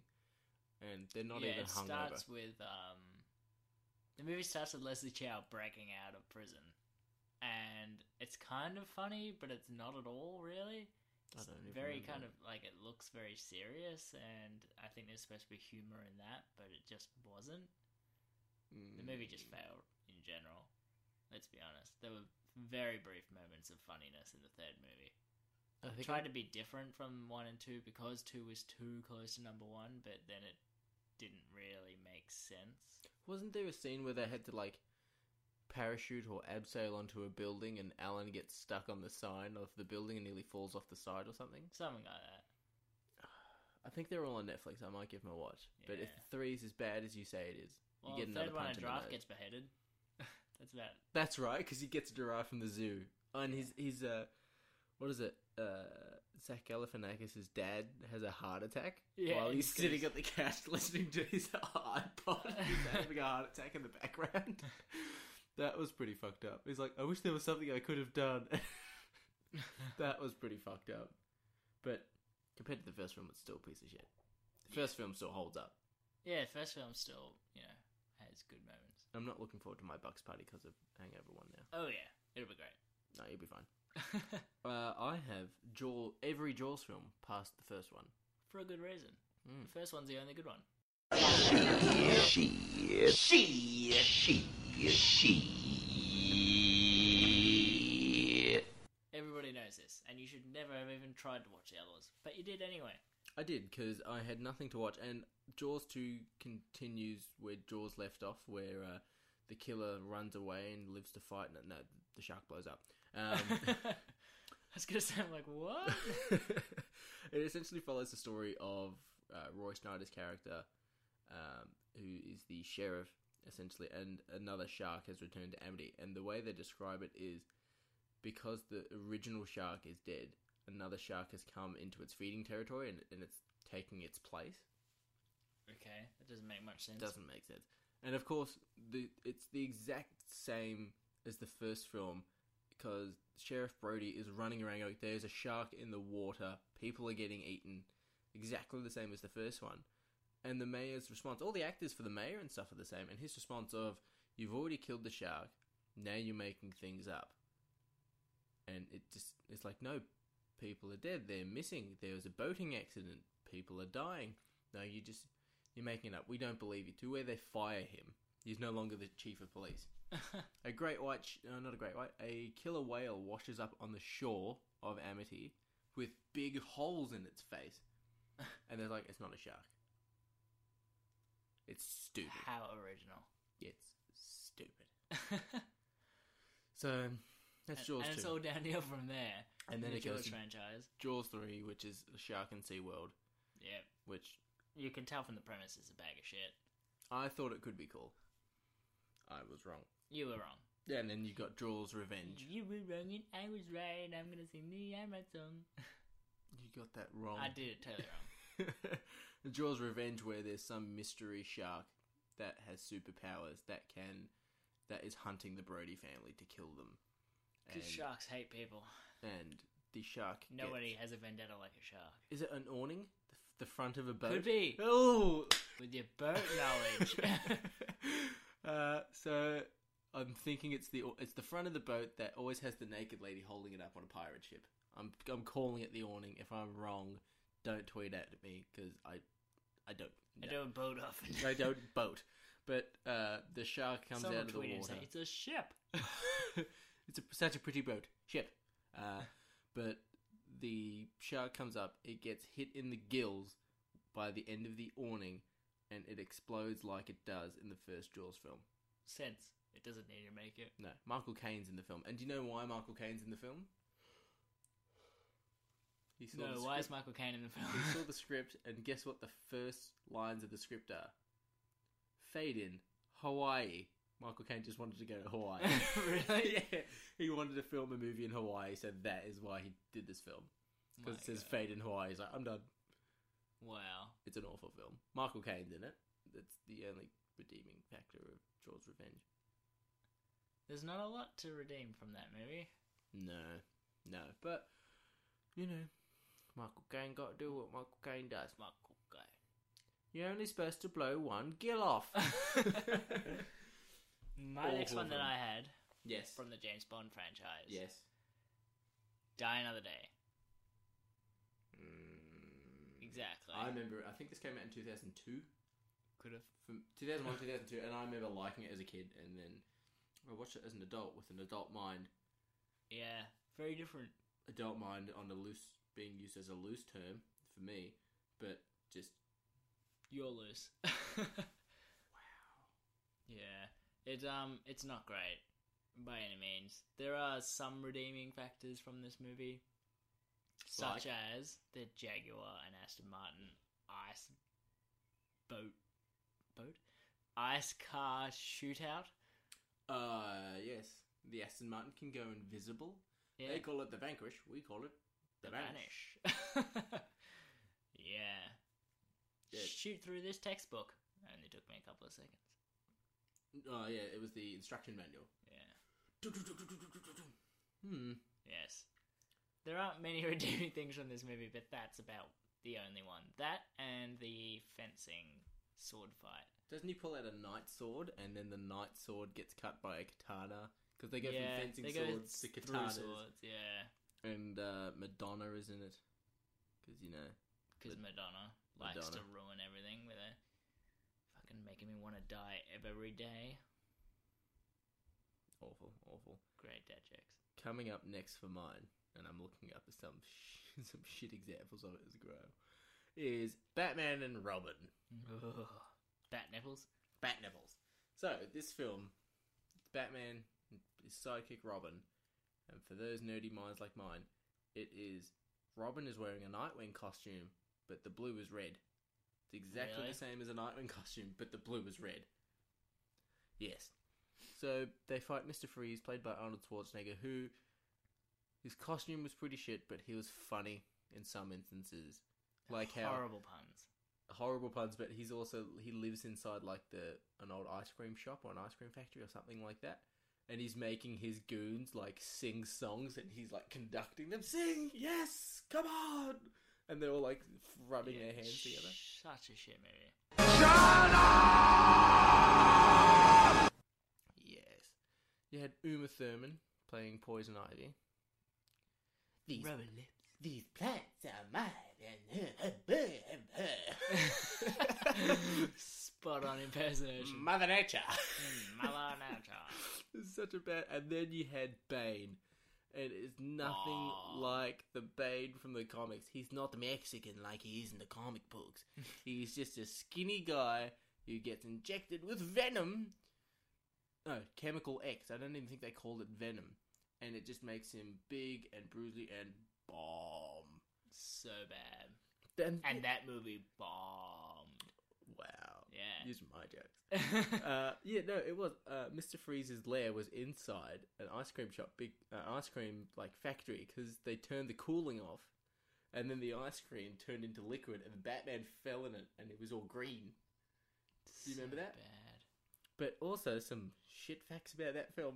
and they're not yeah, even it hungover. starts with um, the movie starts with Leslie Chow breaking out of prison, and it's kind of funny, but it's not at all really. I It's don't even very remember kind of like it looks very serious, and I think there's supposed to be humor in that, but it just wasn't. The movie just Mm. failed in general. Let's be honest. There were very brief moments of funniness in the third movie. I think tried to be different from one and two because two was too close to number one, but then it didn't really make sense. Wasn't there a scene where they had to like parachute or abseil onto a building and Alan gets stuck on the sign of the building and nearly falls off the side or something? Something like that. I think they're all on Netflix. I might give them a watch. But if the three is as bad as you say it is, Well, you get another third one, punch in the giraffe nose. gets beheaded. That's about. That's right, because he gets giraffe from the zoo. Oh, and his his uh, what is it? Uh, Zach Galifianakis' dad has a heart attack Yeah, while he's he's sitting at the couch listening to his iPod. he's having a heart attack in the background. that was pretty fucked up. He's like, I wish there was something I could have done. that was pretty fucked up. But compared to the first film, it's still a piece of shit. The first film still holds up. Yeah, first film still, you know, has good moments. I'm not looking forward to my Bucks party because of Hangover One now. Oh yeah, it'll be great. No, you'll be fine. Uh, I have Jaw every Jaws film past the first one. For a good reason. Mm. The first one's the only good one. She, she, she, she, Everybody knows this, and you should never have even tried to watch the others, but you did anyway. I did because I had nothing to watch, and Jaws two continues where Jaws left off, where uh, the killer runs away and lives to fight. No, no the shark blows up. Um, I was gonna I'm like, what? it essentially follows the story of uh, Roy Schneider's character, um, who is the sheriff, essentially, and another shark has returned to Amity. And the way they describe it is because the original shark is dead, another shark has come into its feeding territory and, and it's taking its place. okay, that doesn't make much sense. Doesn't make sense. And of course, the it's the exact same as the first film because Sheriff Brody is running around going, "There's a shark in the water. People are getting eaten." Exactly the same as the first one. And the mayor's response, all the actors for the mayor and stuff are the same. And his response of, "You've already killed the shark. Now you're making things up." And it just it's like, no, people are dead. They're missing. There was a boating accident. People are dying. No, you just you're making it up. We don't believe you. To where they fire him, he's no longer the chief of police. A great white, sh- uh, not a great white, a killer whale washes up on the shore of Amity with big holes in its face, and they're like, "It's not a shark. It's stupid. How original. It's stupid." So that's and, Jaws and it's all downhill from there. And then the it goes Jaws to franchise. Jaws three, which is the Shark and Sea World, Yeah, which you can tell from the premise is a bag of shit. I thought it could be cool. I was wrong. You were wrong. Yeah, and then you got Jaws Revenge. You were wrong and I was right. I'm gonna sing the I'm right song. You got that wrong. I did it totally wrong. Jaws Revenge, where there's some mystery shark that has superpowers that can that is hunting the Brody family to kill them. Because sharks hate people. And the shark. Nobody gets- has a vendetta like a shark. Is it an awning? The, f- the front of a boat. Could be. Oh, With your boat knowledge. uh, so I'm thinking it's the it's the front of the boat that always has the naked lady holding it up on a pirate ship. I'm I'm calling it the awning. If I'm wrong, don't tweet at me because I I don't I don't boat often. I don't boat. But uh, the shark comes Someone out of the water. said, It's a ship. it's a, such a pretty boat ship. Uh, but the shark comes up. It gets hit in the gills by the end of the awning, and it explodes like it does in the first Jaws film. Sense. It doesn't need to make it. No, Michael Caine's in the film. And do you know why Michael Caine's in the film? He saw No, the why is script- Michael Caine in the film? He saw the script, and guess what the first lines of the script are? Fade in, Hawaii. Michael Caine just wanted to go to Hawaii. Really? yeah. He wanted to film a movie in Hawaii, so that is why he did this film. Because it says God. Fade in Hawaii. He's like, I'm done. Wow. It's an awful film. Michael Caine's in it. That's the only redeeming factor of Jaws Revenge. There's not a lot to redeem from that movie. No, no. But, you know, Michael Caine got to do what Michael Caine does. Michael Caine. You're only supposed to blow one gill off. My next one that. I had yes. from the James Bond franchise. yes. Die Another Day. Mm, Exactly. I remember, I think this came out in 2002. could have. From 2001, 2002, and I remember liking it as a kid, and then I watched it as an adult with an adult mind. Yeah, very different. Adult mind on the loose, being used as a loose term for me, but just You're loose. it's um, it's not great by any means. There are some redeeming factors from this movie, such Like? as the Jaguar and Aston Martin ice boat, boat, ice car shootout. Uh, yes. The Aston Martin can go invisible. Yeah, They call it the Vanquish. We call it the, the Vanish. vanish. yeah. Yeah. Shoot through this textbook. Only took me a couple of seconds. Oh, yeah, it was the instruction manual. Yeah. Hmm. Yes. There aren't many redeeming things from this movie, but that's about the only one. That and the fencing sword fight. Doesn't he pull out a knight sword and then the knight sword gets cut by a katana? Because they go yeah, from fencing they go swords to through katanas. swords, yeah. And uh, Madonna is in it. Because, you know, Because But- Madonna likes to ruin everything with her fucking making me want to die every day. awful, awful. Great dad jokes. Coming up next for mine, and I'm looking up some sh- some shit examples of it as I grow, is Batman and Robin. Ugh. Bat nipples. Bat nipples. So this film, Batman, his sidekick Robin, and for those nerdy minds like mine, it is Robin is wearing a Nightwing costume, but the blue is red. It's exactly Really? the same as a Nightwing costume, but the blue is red. Yes. So they fight Mister Freeze, played by Arnold Schwarzenegger, who his costume was pretty shit, but he was funny in some instances. Like how Horrible puns. horrible puns, but he's also he lives inside like the an old ice cream shop or an ice cream factory or something like that. And he's making his goons like sing songs and he's like conducting them. Sing, yes, come on. And they're all like rubbing Yeah, their hands together. Such a shit movie. Yes. You had Uma Thurman playing Poison Ivy. These Rubber lips. these plants are mine and Spot on impersonation. Mother Nature. Mm, Mother Nature. It's such a bad. And then you had Bane, and it's nothing Aw. like the Bane from the comics. He's not the Mexican like he is in the comic books. He's just a skinny guy who gets injected with venom. No, chemical X. I don't even think they called it venom, and it just makes him big and bruisey and bomb. So bad. Then And that movie bombed. Using my jokes. uh, yeah, no, it was. Uh, Mr. Freeze's lair was inside an ice cream shop, big uh, ice cream like factory, because they turned the cooling off, and then the ice cream turned into liquid, and Batman fell in it, and it was all green. Do you remember that? Bad. But also some shit facts about that film: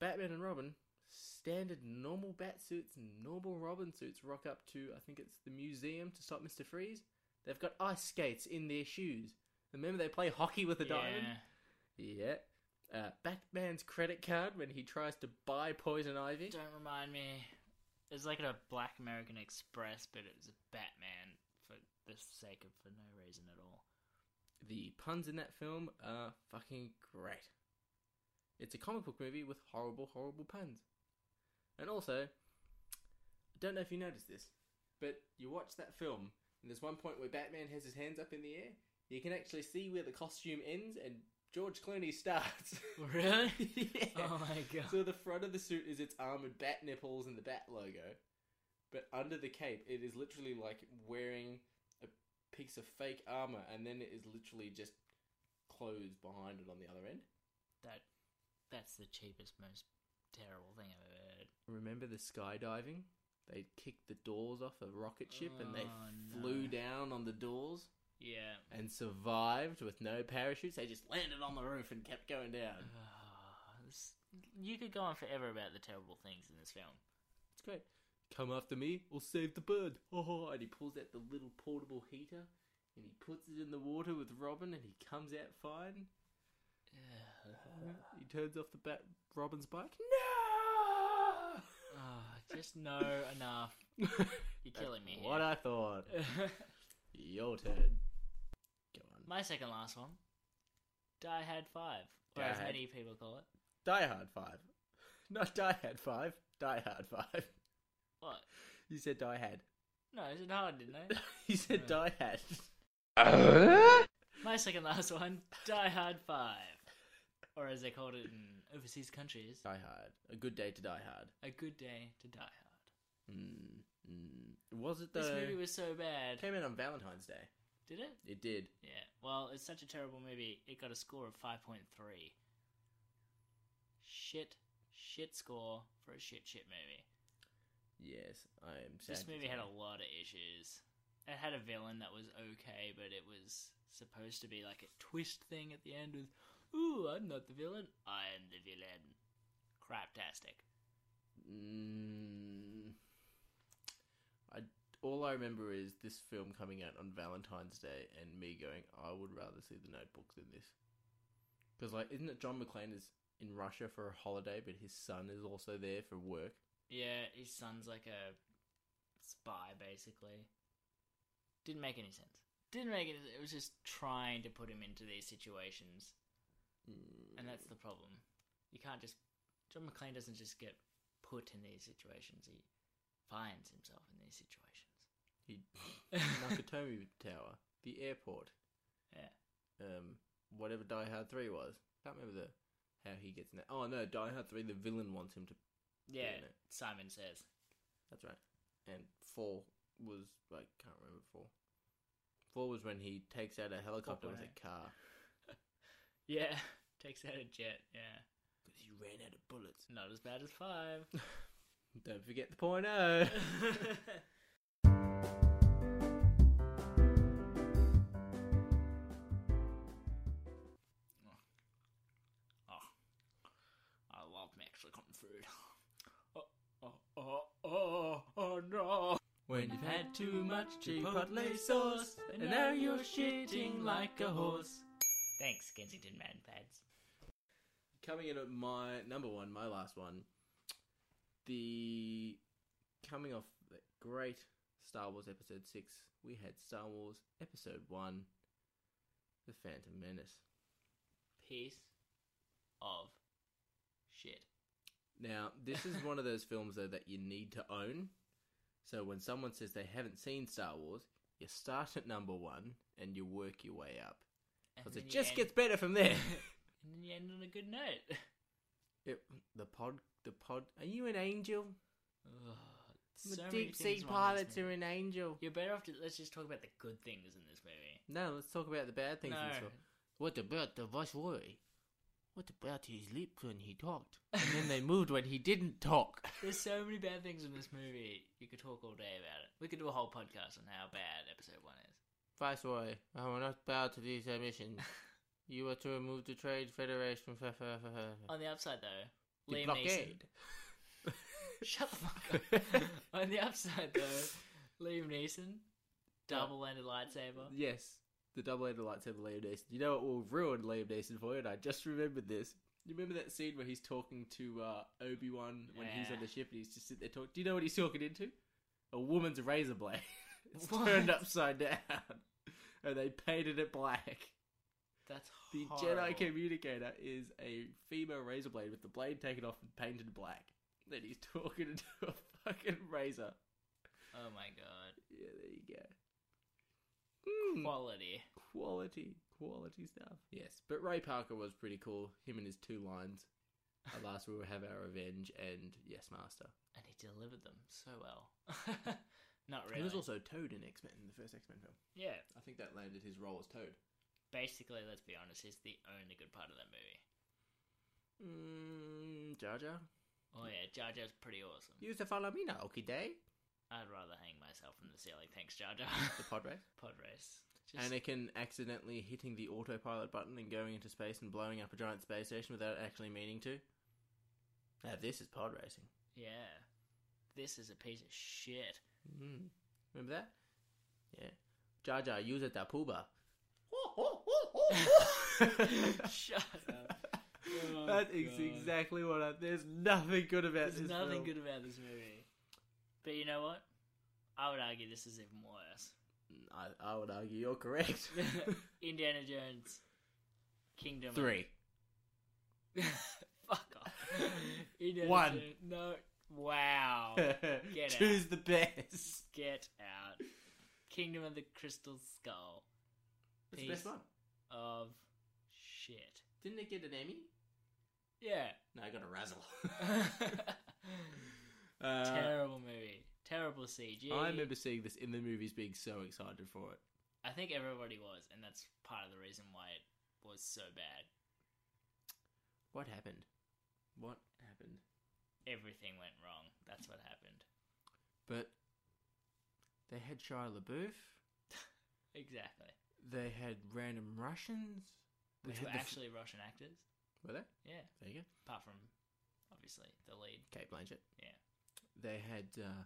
Batman and Robin, standard normal bat suits normal Robin suits rock up to I think it's the museum to stop Mr. Freeze. They've got ice skates in their shoes. Remember they play hockey with a yeah. diamond? Yeah. Uh, Batman's credit card when he tries to buy Poison Ivy. Don't remind me. It's like a Black American Express, but it was a Batman for the sake of for no reason at all. The puns in that film are fucking great. It's a comic book movie with horrible, horrible puns. And also, I don't know if you noticed this, but you watch that film, and there's one point where Batman has his hands up in the air. You can actually see where the costume ends and George Clooney starts. Really? yeah. Oh my god. So the front of the suit is its armored bat nipples and the bat logo, but under the cape, it is literally like wearing a piece of fake armor, and then it is literally just clothes behind it on the other end. That that's the cheapest, most terrible thing I've ever heard. Remember the skydiving? They kicked the doors off a rocket ship and they Oh, flew no. down on the doors Yeah. and survived with no parachutes. They just landed on the roof and kept going down. You could go on forever about the terrible things in this film. It's great. Come after me or save the bird. Oh, and he pulls out the little portable heater and he puts it in the water with Robin and he comes out fine. He turns off the bat Robin's bike. No! Ah, just know enough. You're killing me. What. I thought. Your turn. My second last one. Die Hard 5. Or Die as Hard. many people call it. Die Hard 5. Not Die Hard 5. Die Hard 5. What? You said Die Hard. No, is it hard, didn't I? you said Die Hard. My second last one. Die Hard 5. Or as they called it in overseas countries. Die Hard. A good day to die hard. A good day to die hard. Mm, mm. Was it the. This movie was so bad. came out on Valentine's Day. Did it? It did. Yeah. Well, it's such a terrible movie. It got a score of 5.3. Shit, shit score for a shit, shit movie. Yes, I am sad. This movie had a lot of issues. It had a villain that was okay, but it was supposed to be like a twist thing at the end with, "Ooh, I'm not the villain. I am the villain." Craptastic. Mm, I all I remember is this film coming out on Valentine's Day and me going, I would rather see the Notebook than this. Because like, isn't it John McClane is in Russia for a holiday, but his son is also there for work? Yeah, his son's like a spy, basically. Didn't make any sense. Didn't make it. It was just trying to put him into these situations, Mm, and that's the problem. You can't just. John McClane doesn't just get put in these situations. He finds himself in these situations. He Nakatomi Tower, the airport, Yeah. um, whatever Die Hard Three was. Can't remember the how he gets in there. Oh no, Die Hard Three. The villain wants him to. Yeah, in it. Simon says. That's right. And four was like can't remember four. Four was when he takes out a helicopter with a 4.8. car Yeah, takes out a jet. Yeah, because he ran out of bullets. not as bad as five. Don't forget the point oh, no! when You've had too much chipotle sauce, and now you're shitting like a horse. Thanks, Kensington Man Pads. Coming in at my number one, my last one. The coming off the great Star Wars Episode Six, we had Star Wars Episode One, The Phantom Menace. Piece of shit. Now, this is one of those films though that you need to own. So when someone says they haven't seen Star Wars, you start at number one and you work your way up because it just end- gets better from there. and then you end on a good note. It, the pod, the pod. Are you an angel? Ugh, The so deep sea things wrong with this pilots are an angel. You're better off to let's just talk about the good things in this movie. No, let's talk about the bad things. in this No. What about the viceroy? What about his lips when he talked? And then they moved when he didn't talk. There's so many bad things in this movie. You could talk all day about it. We could do a whole podcast on how bad episode one is. Viceroy, I will not bow to these omissions. you are to remove the Trade Federation. On the upside though, The Liam blockade. Neeson. Shut the fuck up. on the upside though, Liam Neeson, double-ended lightsaber. Yes. The double-ended lightsaber Liam Neeson. You know what will ruin Liam Neeson for you? And I just remembered this. You remember that scene where he's talking to uh, Obi Wan when he's on the ship and he's just sitting there talking? Do you know what he's talking into? A woman's razor blade. it's What? turned upside down, and they painted it black. That's The horrible. Jedi communicator is a female razor blade with the blade taken off and painted black. Then he's talking into a fucking razor. Oh my god. Yeah, there you go. Hmm. Quality. quality, quality stuff. Yes, but Ray Parker was pretty cool. Him and his two lines. At last, we will have our revenge, and yes, master. And he delivered them so well. Not really. He was also Toad in X Men, in the first X Men film. yeah. I think that landed his role as Toad. Basically, let's be honest, he's the only good part of that movie. Mm, Jar Jar. Oh yeah, Jar Jar's pretty awesome. Use the follow me now, okay, day. I'd rather hang myself from the ceiling. Thanks, Jar Jar. The pod race. Pod race. Just, Anakin accidentally hitting the autopilot button and going into space and blowing up a giant space station without actually meaning to. Now this is pod racing. yeah. This is a piece of shit. Mm. Remember that? Yeah. Jar Jar, use it, da pooba. Shut up. Oh, that is God. exactly what I. There's nothing good about There's this. nothing film. good about this movie. But you know what? I would argue this is even worse. I, I would argue you're correct. Indiana Jones, Kingdom. Three. Fuck off. Indiana One. Jones- No. Wow. Get Choose the best. Get out. Kingdom of the Crystal Skull. That's the best one. Of shit. Didn't it get an Emmy? Yeah. No, I got a razzle. Uh, Terrible movie. Terrible CG. I remember seeing this in the movies, being so excited for it. I think everybody was, and that's part of the reason why it was so bad. What happened? What happened? Everything went wrong. That's what happened. But they had Shia LaBeouf. Exactly. They had random Russians. They Which were the f- actually Russian actors. were they? Yeah. There you go. Apart from, obviously, the lead. Cate Blanchett. Yeah. They had uh,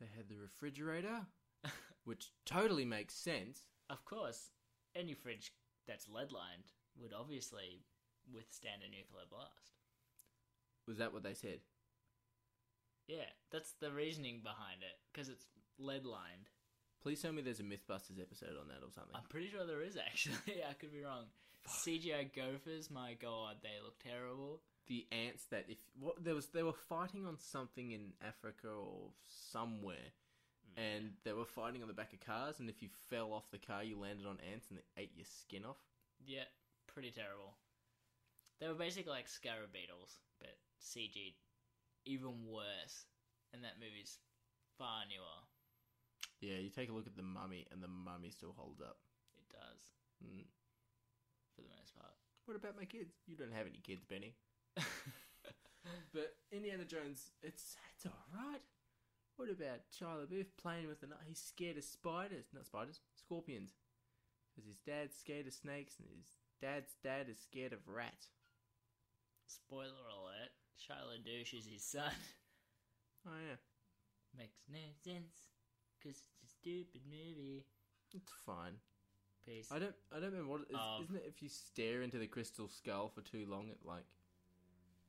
they had the refrigerator, which totally makes sense. Of course, any fridge that's lead lined would obviously withstand a nuclear blast. Was that what they said? Yeah, that's the reasoning behind it, because it's lead lined. Please tell me there's a MythBusters episode on that or something. I'm pretty sure there is actually. I could be wrong. CGI gophers, my god, they look terrible. The ants that if what there was they were fighting on something in Africa or somewhere, and they were fighting on the back of cars, and if you fell off the car, you landed on ants and they ate your skin off. Yeah, pretty terrible. They were basically like scarab beetles, but CG even worse. And that movie's far newer. Yeah, you take a look at the mummy, and the mummy still holds up. It does, Mm. for the most part. What about my kids? You don't have any kids, Benny. But Indiana Jones, it's it's all right. What about Shia LaBeouf playing with the? kni- He's scared of spiders, not spiders, scorpions. Because his dad's scared of snakes, and his dad's dad is scared of rats. Spoiler alert: Shia LaDouche is his son. Oh yeah, Makes no sense, cause it's a stupid movie. it's fine. Peace. I don't I don't remember what is. Of- Isn't it if you stare into the crystal skull for too long, it like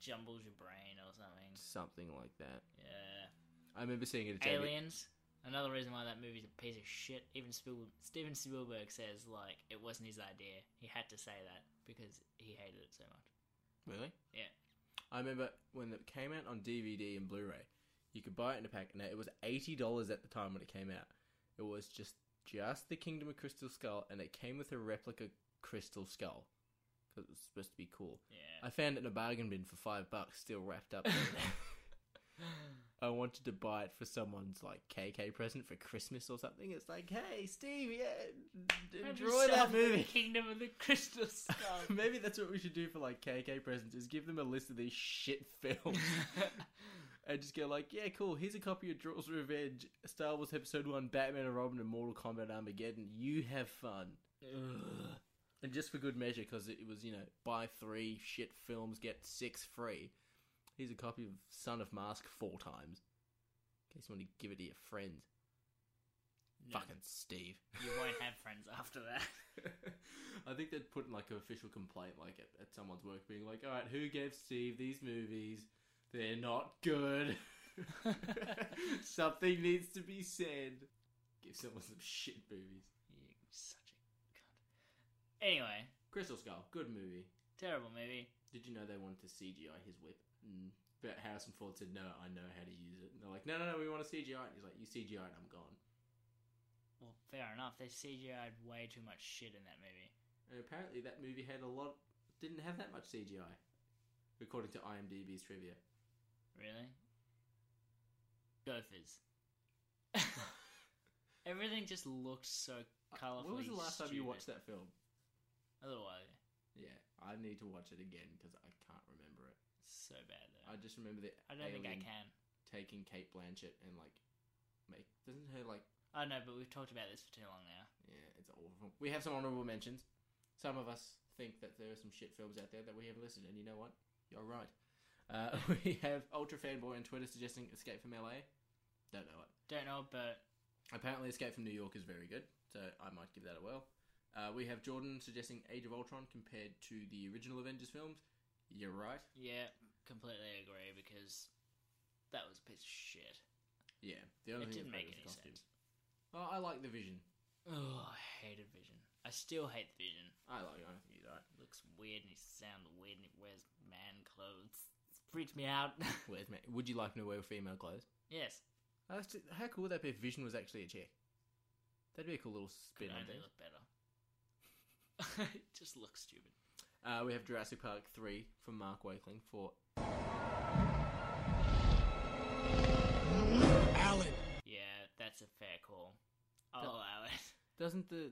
Jumbles your brain or something. something like that. Yeah. I remember seeing it. At. Aliens. Another reason why that movie's a piece of shit. Even Spiel- Steven Spielberg says like it wasn't his idea. He had to say that because he hated it so much. Really? Yeah. I remember when it came out on DVD and Blu-ray, you could buy it in a pack. Now it was eighty dollars at the time when it came out. It was just just the Kingdom of Crystal Skull, and it came with a replica Crystal Skull it was supposed to be cool. Yeah. I found it in a bargain bin for five bucks, still wrapped up. I wanted to buy it for someone's like KK present for Christmas or something. It's like, hey, Steve, yeah, enjoy that movie. Kingdom of the Crystal Skull. Maybe that's what we should do for like KK presents: is give them a list of these shit films, and just go like, "Yeah, cool. Here's a copy of Jaws Revenge, Star Wars Episode One, Batman and Robin, and Mortal Kombat Armageddon. You have fun." Ugh. And just for good measure, because it was you know buy three shit films get six free. Here's a copy of Son of Mask four times, in case you want to give it to your friends. No, Fucking Steve. you won't have friends after that. I think they'd put in like an official complaint, like at, at someone's work, being like, "All right, who gave Steve these movies? They're not good. Something needs to be said. Give someone some shit movies." You such a cunt. Anyway, Crystal Skull, good movie. terrible movie. Did you know they wanted to CGI his whip? Mm. But Harrison Ford said, "No, I know how to use it." And they're like, "No, no, no, we want to CGI." it." He's like, "You CGI, it, I'm gone." Well, fair enough. They CGI'd way too much shit in that movie. And apparently, that movie had a lot. Didn't have that much CGI, according to IMDb's trivia. Really? Gophers. Everything just looked so colorful. When was the last time you watched that film? A little while ago. Yeah, I need to watch it again because I can't remember it. So bad though. I just remember the. I don't think I can. Taking Cate Blanchett and like, make doesn't her like I know, but we've talked about this for too long now. yeah, it's awful. We have some honorable mentions. Some of us think that there are some shit films out there that we haven't listed, and you know what? You're right. Uh, we have Ultra Fanboy on Twitter suggesting Escape from LA. Don't know it. Don't know, but Apparently, Escape from New York is very good, so I might give that a whirl. Uh, we have Jordan suggesting Age of Ultron compared to the original Avengers films. You're right. yeah, completely agree because that was a piece of shit. Yeah, the only It thing didn't make any costumes. sense. Oh, I like the Vision. Oh, I hated Vision. I still hate the Vision. I like. it. I think he's alright. looks weird and he sounds weird and he wears man clothes. It freaks me out. Where's ma- Would you like him to wear female clothes? yes, Oh, that's just- how cool would that be if Vision was actually a chick? That'd be a cool little spin could on only things. look better. It just looks stupid. Uh, we have Jurassic Park 3 from Mark Wakeling for Alan. Yeah, that's a fair call. I'll allow it. doesn't the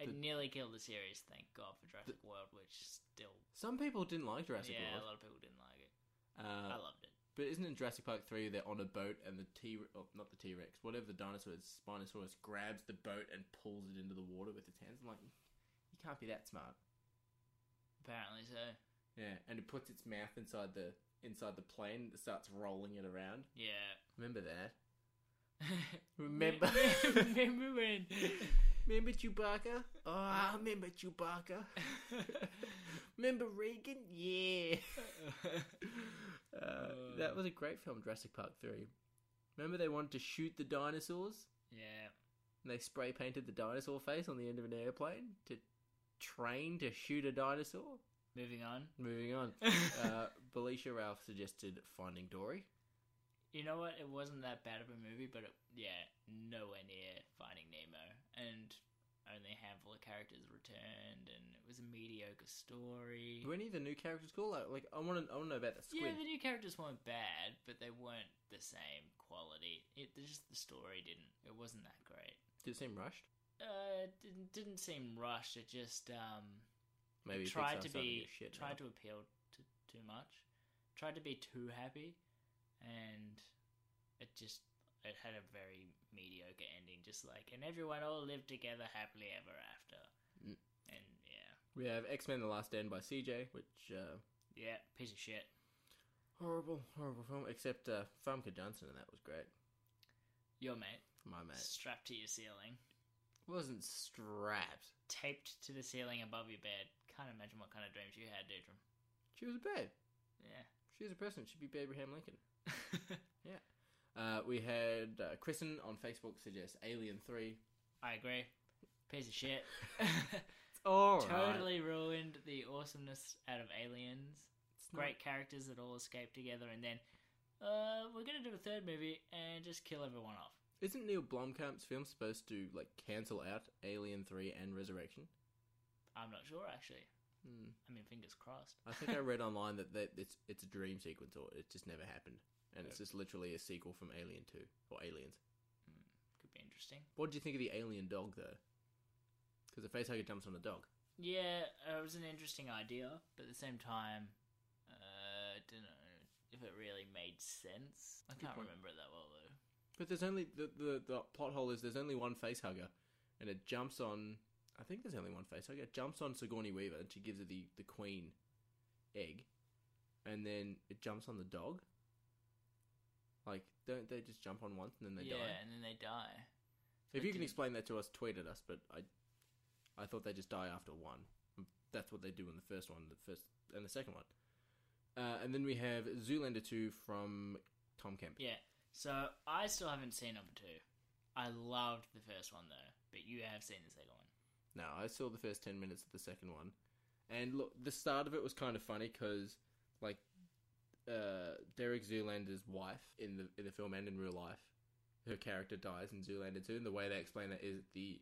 It The- nearly killed the series, thank God for Jurassic World, which still. some people didn't like Jurassic World. yeah, a lot of people didn't like it. I uh, loved it. but isn't in Jurassic Park 3 they're on a boat and the T oh, not the T Rex whatever the dinosaur is Spinosaurus grabs the boat and pulls it into the water with its hands. I'm like, you can't be that smart. Apparently so. Yeah, and it puts its mouth inside the inside the plane. It starts rolling it around. Yeah. Remember that? Remember? remember when? Remember Chewbacca? Oh, I remember Chewbacca. remember Reagan? Yeah. uh, that was a great film, Jurassic Park 3. Remember they wanted to shoot the dinosaurs? yeah. And they spray painted the dinosaur face on the end of an airplane to train to shoot a dinosaur? Moving on. Moving on. uh, Belisha Ralph suggested Finding Dory. You know what? It wasn't that bad of a movie, but it, yeah, nowhere near Finding Nemo, and only a handful of characters returned, and it was a mediocre story. Were any of the new characters cool? Like, like I want to, I want to know about the squid. Yeah, the new characters weren't bad, but they weren't the same quality. It just the story didn't. It wasn't that great. Did it seem rushed? Uh, it didn't didn't seem rushed. It just um Maybe it tried Pixar's to be tried now. to appeal to too much. Tried to be too happy, and it just it had a very mediocre ending. Just like and everyone all lived together happily ever after. Mm. And yeah, We have X Men: The Last Stand by CJ, which uh, yeah, piece of shit. horrible, horrible film. Except uh, Famke Janssen, and that was great. Your mate My mate strapped to your ceiling, wasn't strapped. taped to the ceiling above your bed. Can't imagine what kind of dreams you had, Deirdre. She was a babe. Yeah. She was a president. She'd be Abraham Lincoln. Yeah. Uh, we had uh, Kristen on Facebook suggest Alien Three. I agree. Piece of shit. Oh, totally ruined the awesomeness out of Aliens. Great characters that all escape together, and then uh, we're gonna do a third movie and just kill everyone off. Isn't Neil Blomkamp's film supposed to like cancel out Alien Three and Resurrection? I'm not sure actually. Hmm. I mean, fingers crossed. I think I read online that, that it's it's a dream sequence or it just never happened, and it's just literally a sequel from Alien Two or Aliens. Could be interesting. What did you think of the alien dog though? Because the facehugger jumps on the dog. Yeah, it was an interesting idea, but at the same time, uh, don't know if it really made sense. I can't point. remember it that well though. But there's only the, the the plot hole is there's only one face hugger, and it jumps on. I think there's only one facehugger. It jumps on Sigourney Weaver, and she gives her the the queen egg, and then it jumps on the dog. Like, don't they just jump on once and then they yeah, die? Yeah, and then they die. So If you can explain that to us, tweet at us. But I, I thought they just die after one. That's what they do in the first one, the first and the second one. Uh, and then we have Zoolander 2 from Tom Kemp. Yeah. So I still haven't seen number two. I loved the first one though, but you have seen the second one. No, I saw the first 10 minutes of the second one. And look, the start of it was kind of funny because, like, uh, Derek Zoolander's wife in the in the film and in real life, her character dies in Zoolander 2. And the way they explain that is the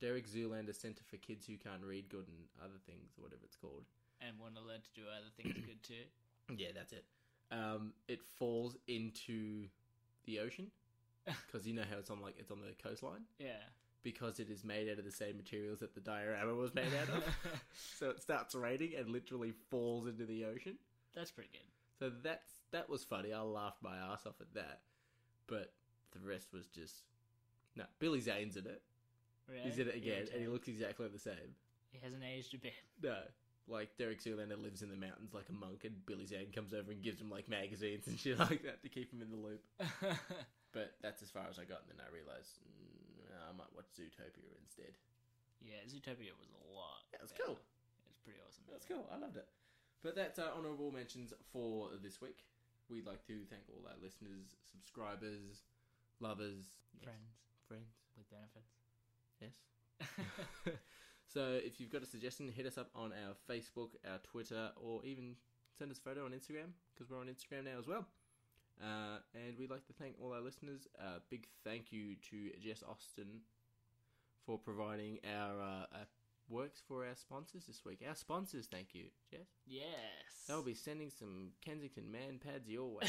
Derek Zoolander Center for Kids Who Can't Read Good and Other Things, or whatever it's called. And want to learn to do other things good too. Yeah, that's it. Um, it falls into the ocean because you know how it's on like it's on the coastline Yeah. because it is made out of the same materials that the diorama was made out of. so it starts raining and literally falls into the ocean. That's pretty good. So that's that was funny. I laughed my ass off at that, but the rest was just no. Billy Zane's in it. Really? He's in it again, and he looks exactly the same. He hasn't aged a bit. No, like Derek Zoolander lives in the mountains like a monk, and Billy Zane comes over and gives him like magazines and shit like that to keep him in the loop. But that's as far as I got, and then I realized mm, I might watch Zootopia instead. yeah, Zootopia was a lot. Yeah, it was better. cool. It's pretty awesome. That's cool. I loved it. But that's our honourable mentions for this week. We'd like to thank all our listeners, subscribers, lovers, yes, Friends friends. with benefits. Yes. so if you've got a suggestion, hit us up on our Facebook, our Twitter, or even send us a photo on Instagram because we're on Instagram now as well. Uh, and we'd like to thank all our listeners. Uh, big thank you to Jess Austin for providing our uh, uh, works for our sponsors this week. Our sponsors, thank you, Jess. yes. They'll be sending some Kensington man pads your way.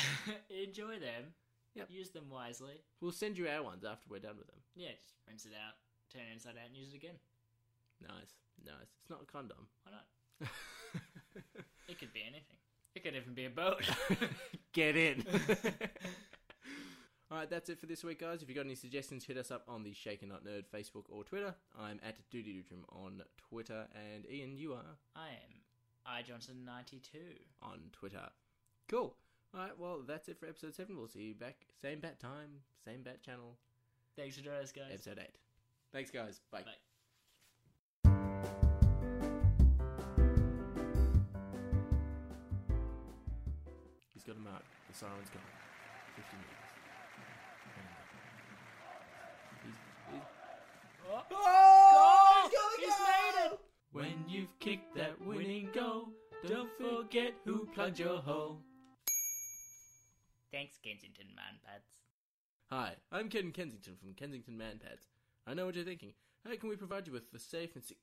Enjoy them. Yep. Use them wisely. we'll send you our ones after we're done with them. Yeah, just rinse it out, turn it inside out, and use it again. Nice, nice. It's not a condom. Why not? It could be anything. It could even be a boat. Get in. All right, that's it for this week, guys. If you've got any suggestions, hit us up on the Shaken Not Nerd Facebook or Twitter. I'm at Doody Dootrim on Twitter, and Ian, you are I am I Johnson ninety two. on Twitter. Cool. All right, well, that's it for episode seven. We'll see you back same bat time, same bat channel, Thanks for joining us, guys. episode eight. Thanks, guys. Bye. Bye. He's got a mark. The siren's gone. 50 meters. He's, he's, Oh, oh! he's made it! When you've kicked that winning goal, don't forget who plugged your hole. Thanks, Kensington Man Pads. Hi, I'm Ken Kensington from Kensington Man Pads. I know what you're thinking. How can we provide you with the safe and se-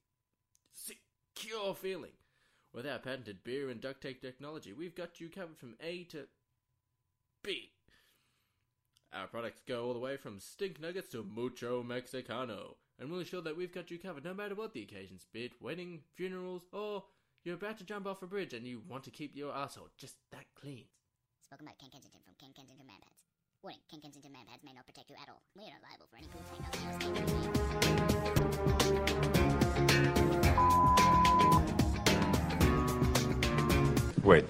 secure feeling? With our patented beer and duct tape technology, we've got you covered from A to B. Our products go all the way from stink nuggets to mucho mexicano, and we'll ensure that we've got you covered no matter what the occasions, be it wedding, funerals, or you're about to jump off a bridge and you want to keep your asshole just that clean. Spoken by Ken Kensington from Ken Kensington Man Pads. Warning, Ken Kensington Man Pads may not protect you at all. We are not liable for any food Wait.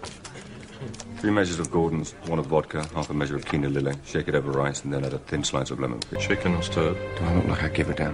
Three measures of Gordon's, one of vodka, half a measure of Kina Lillet. Shake it over rice, and then add a thin slice of lemon. Chicken or stirred? Do I look like I give a damn?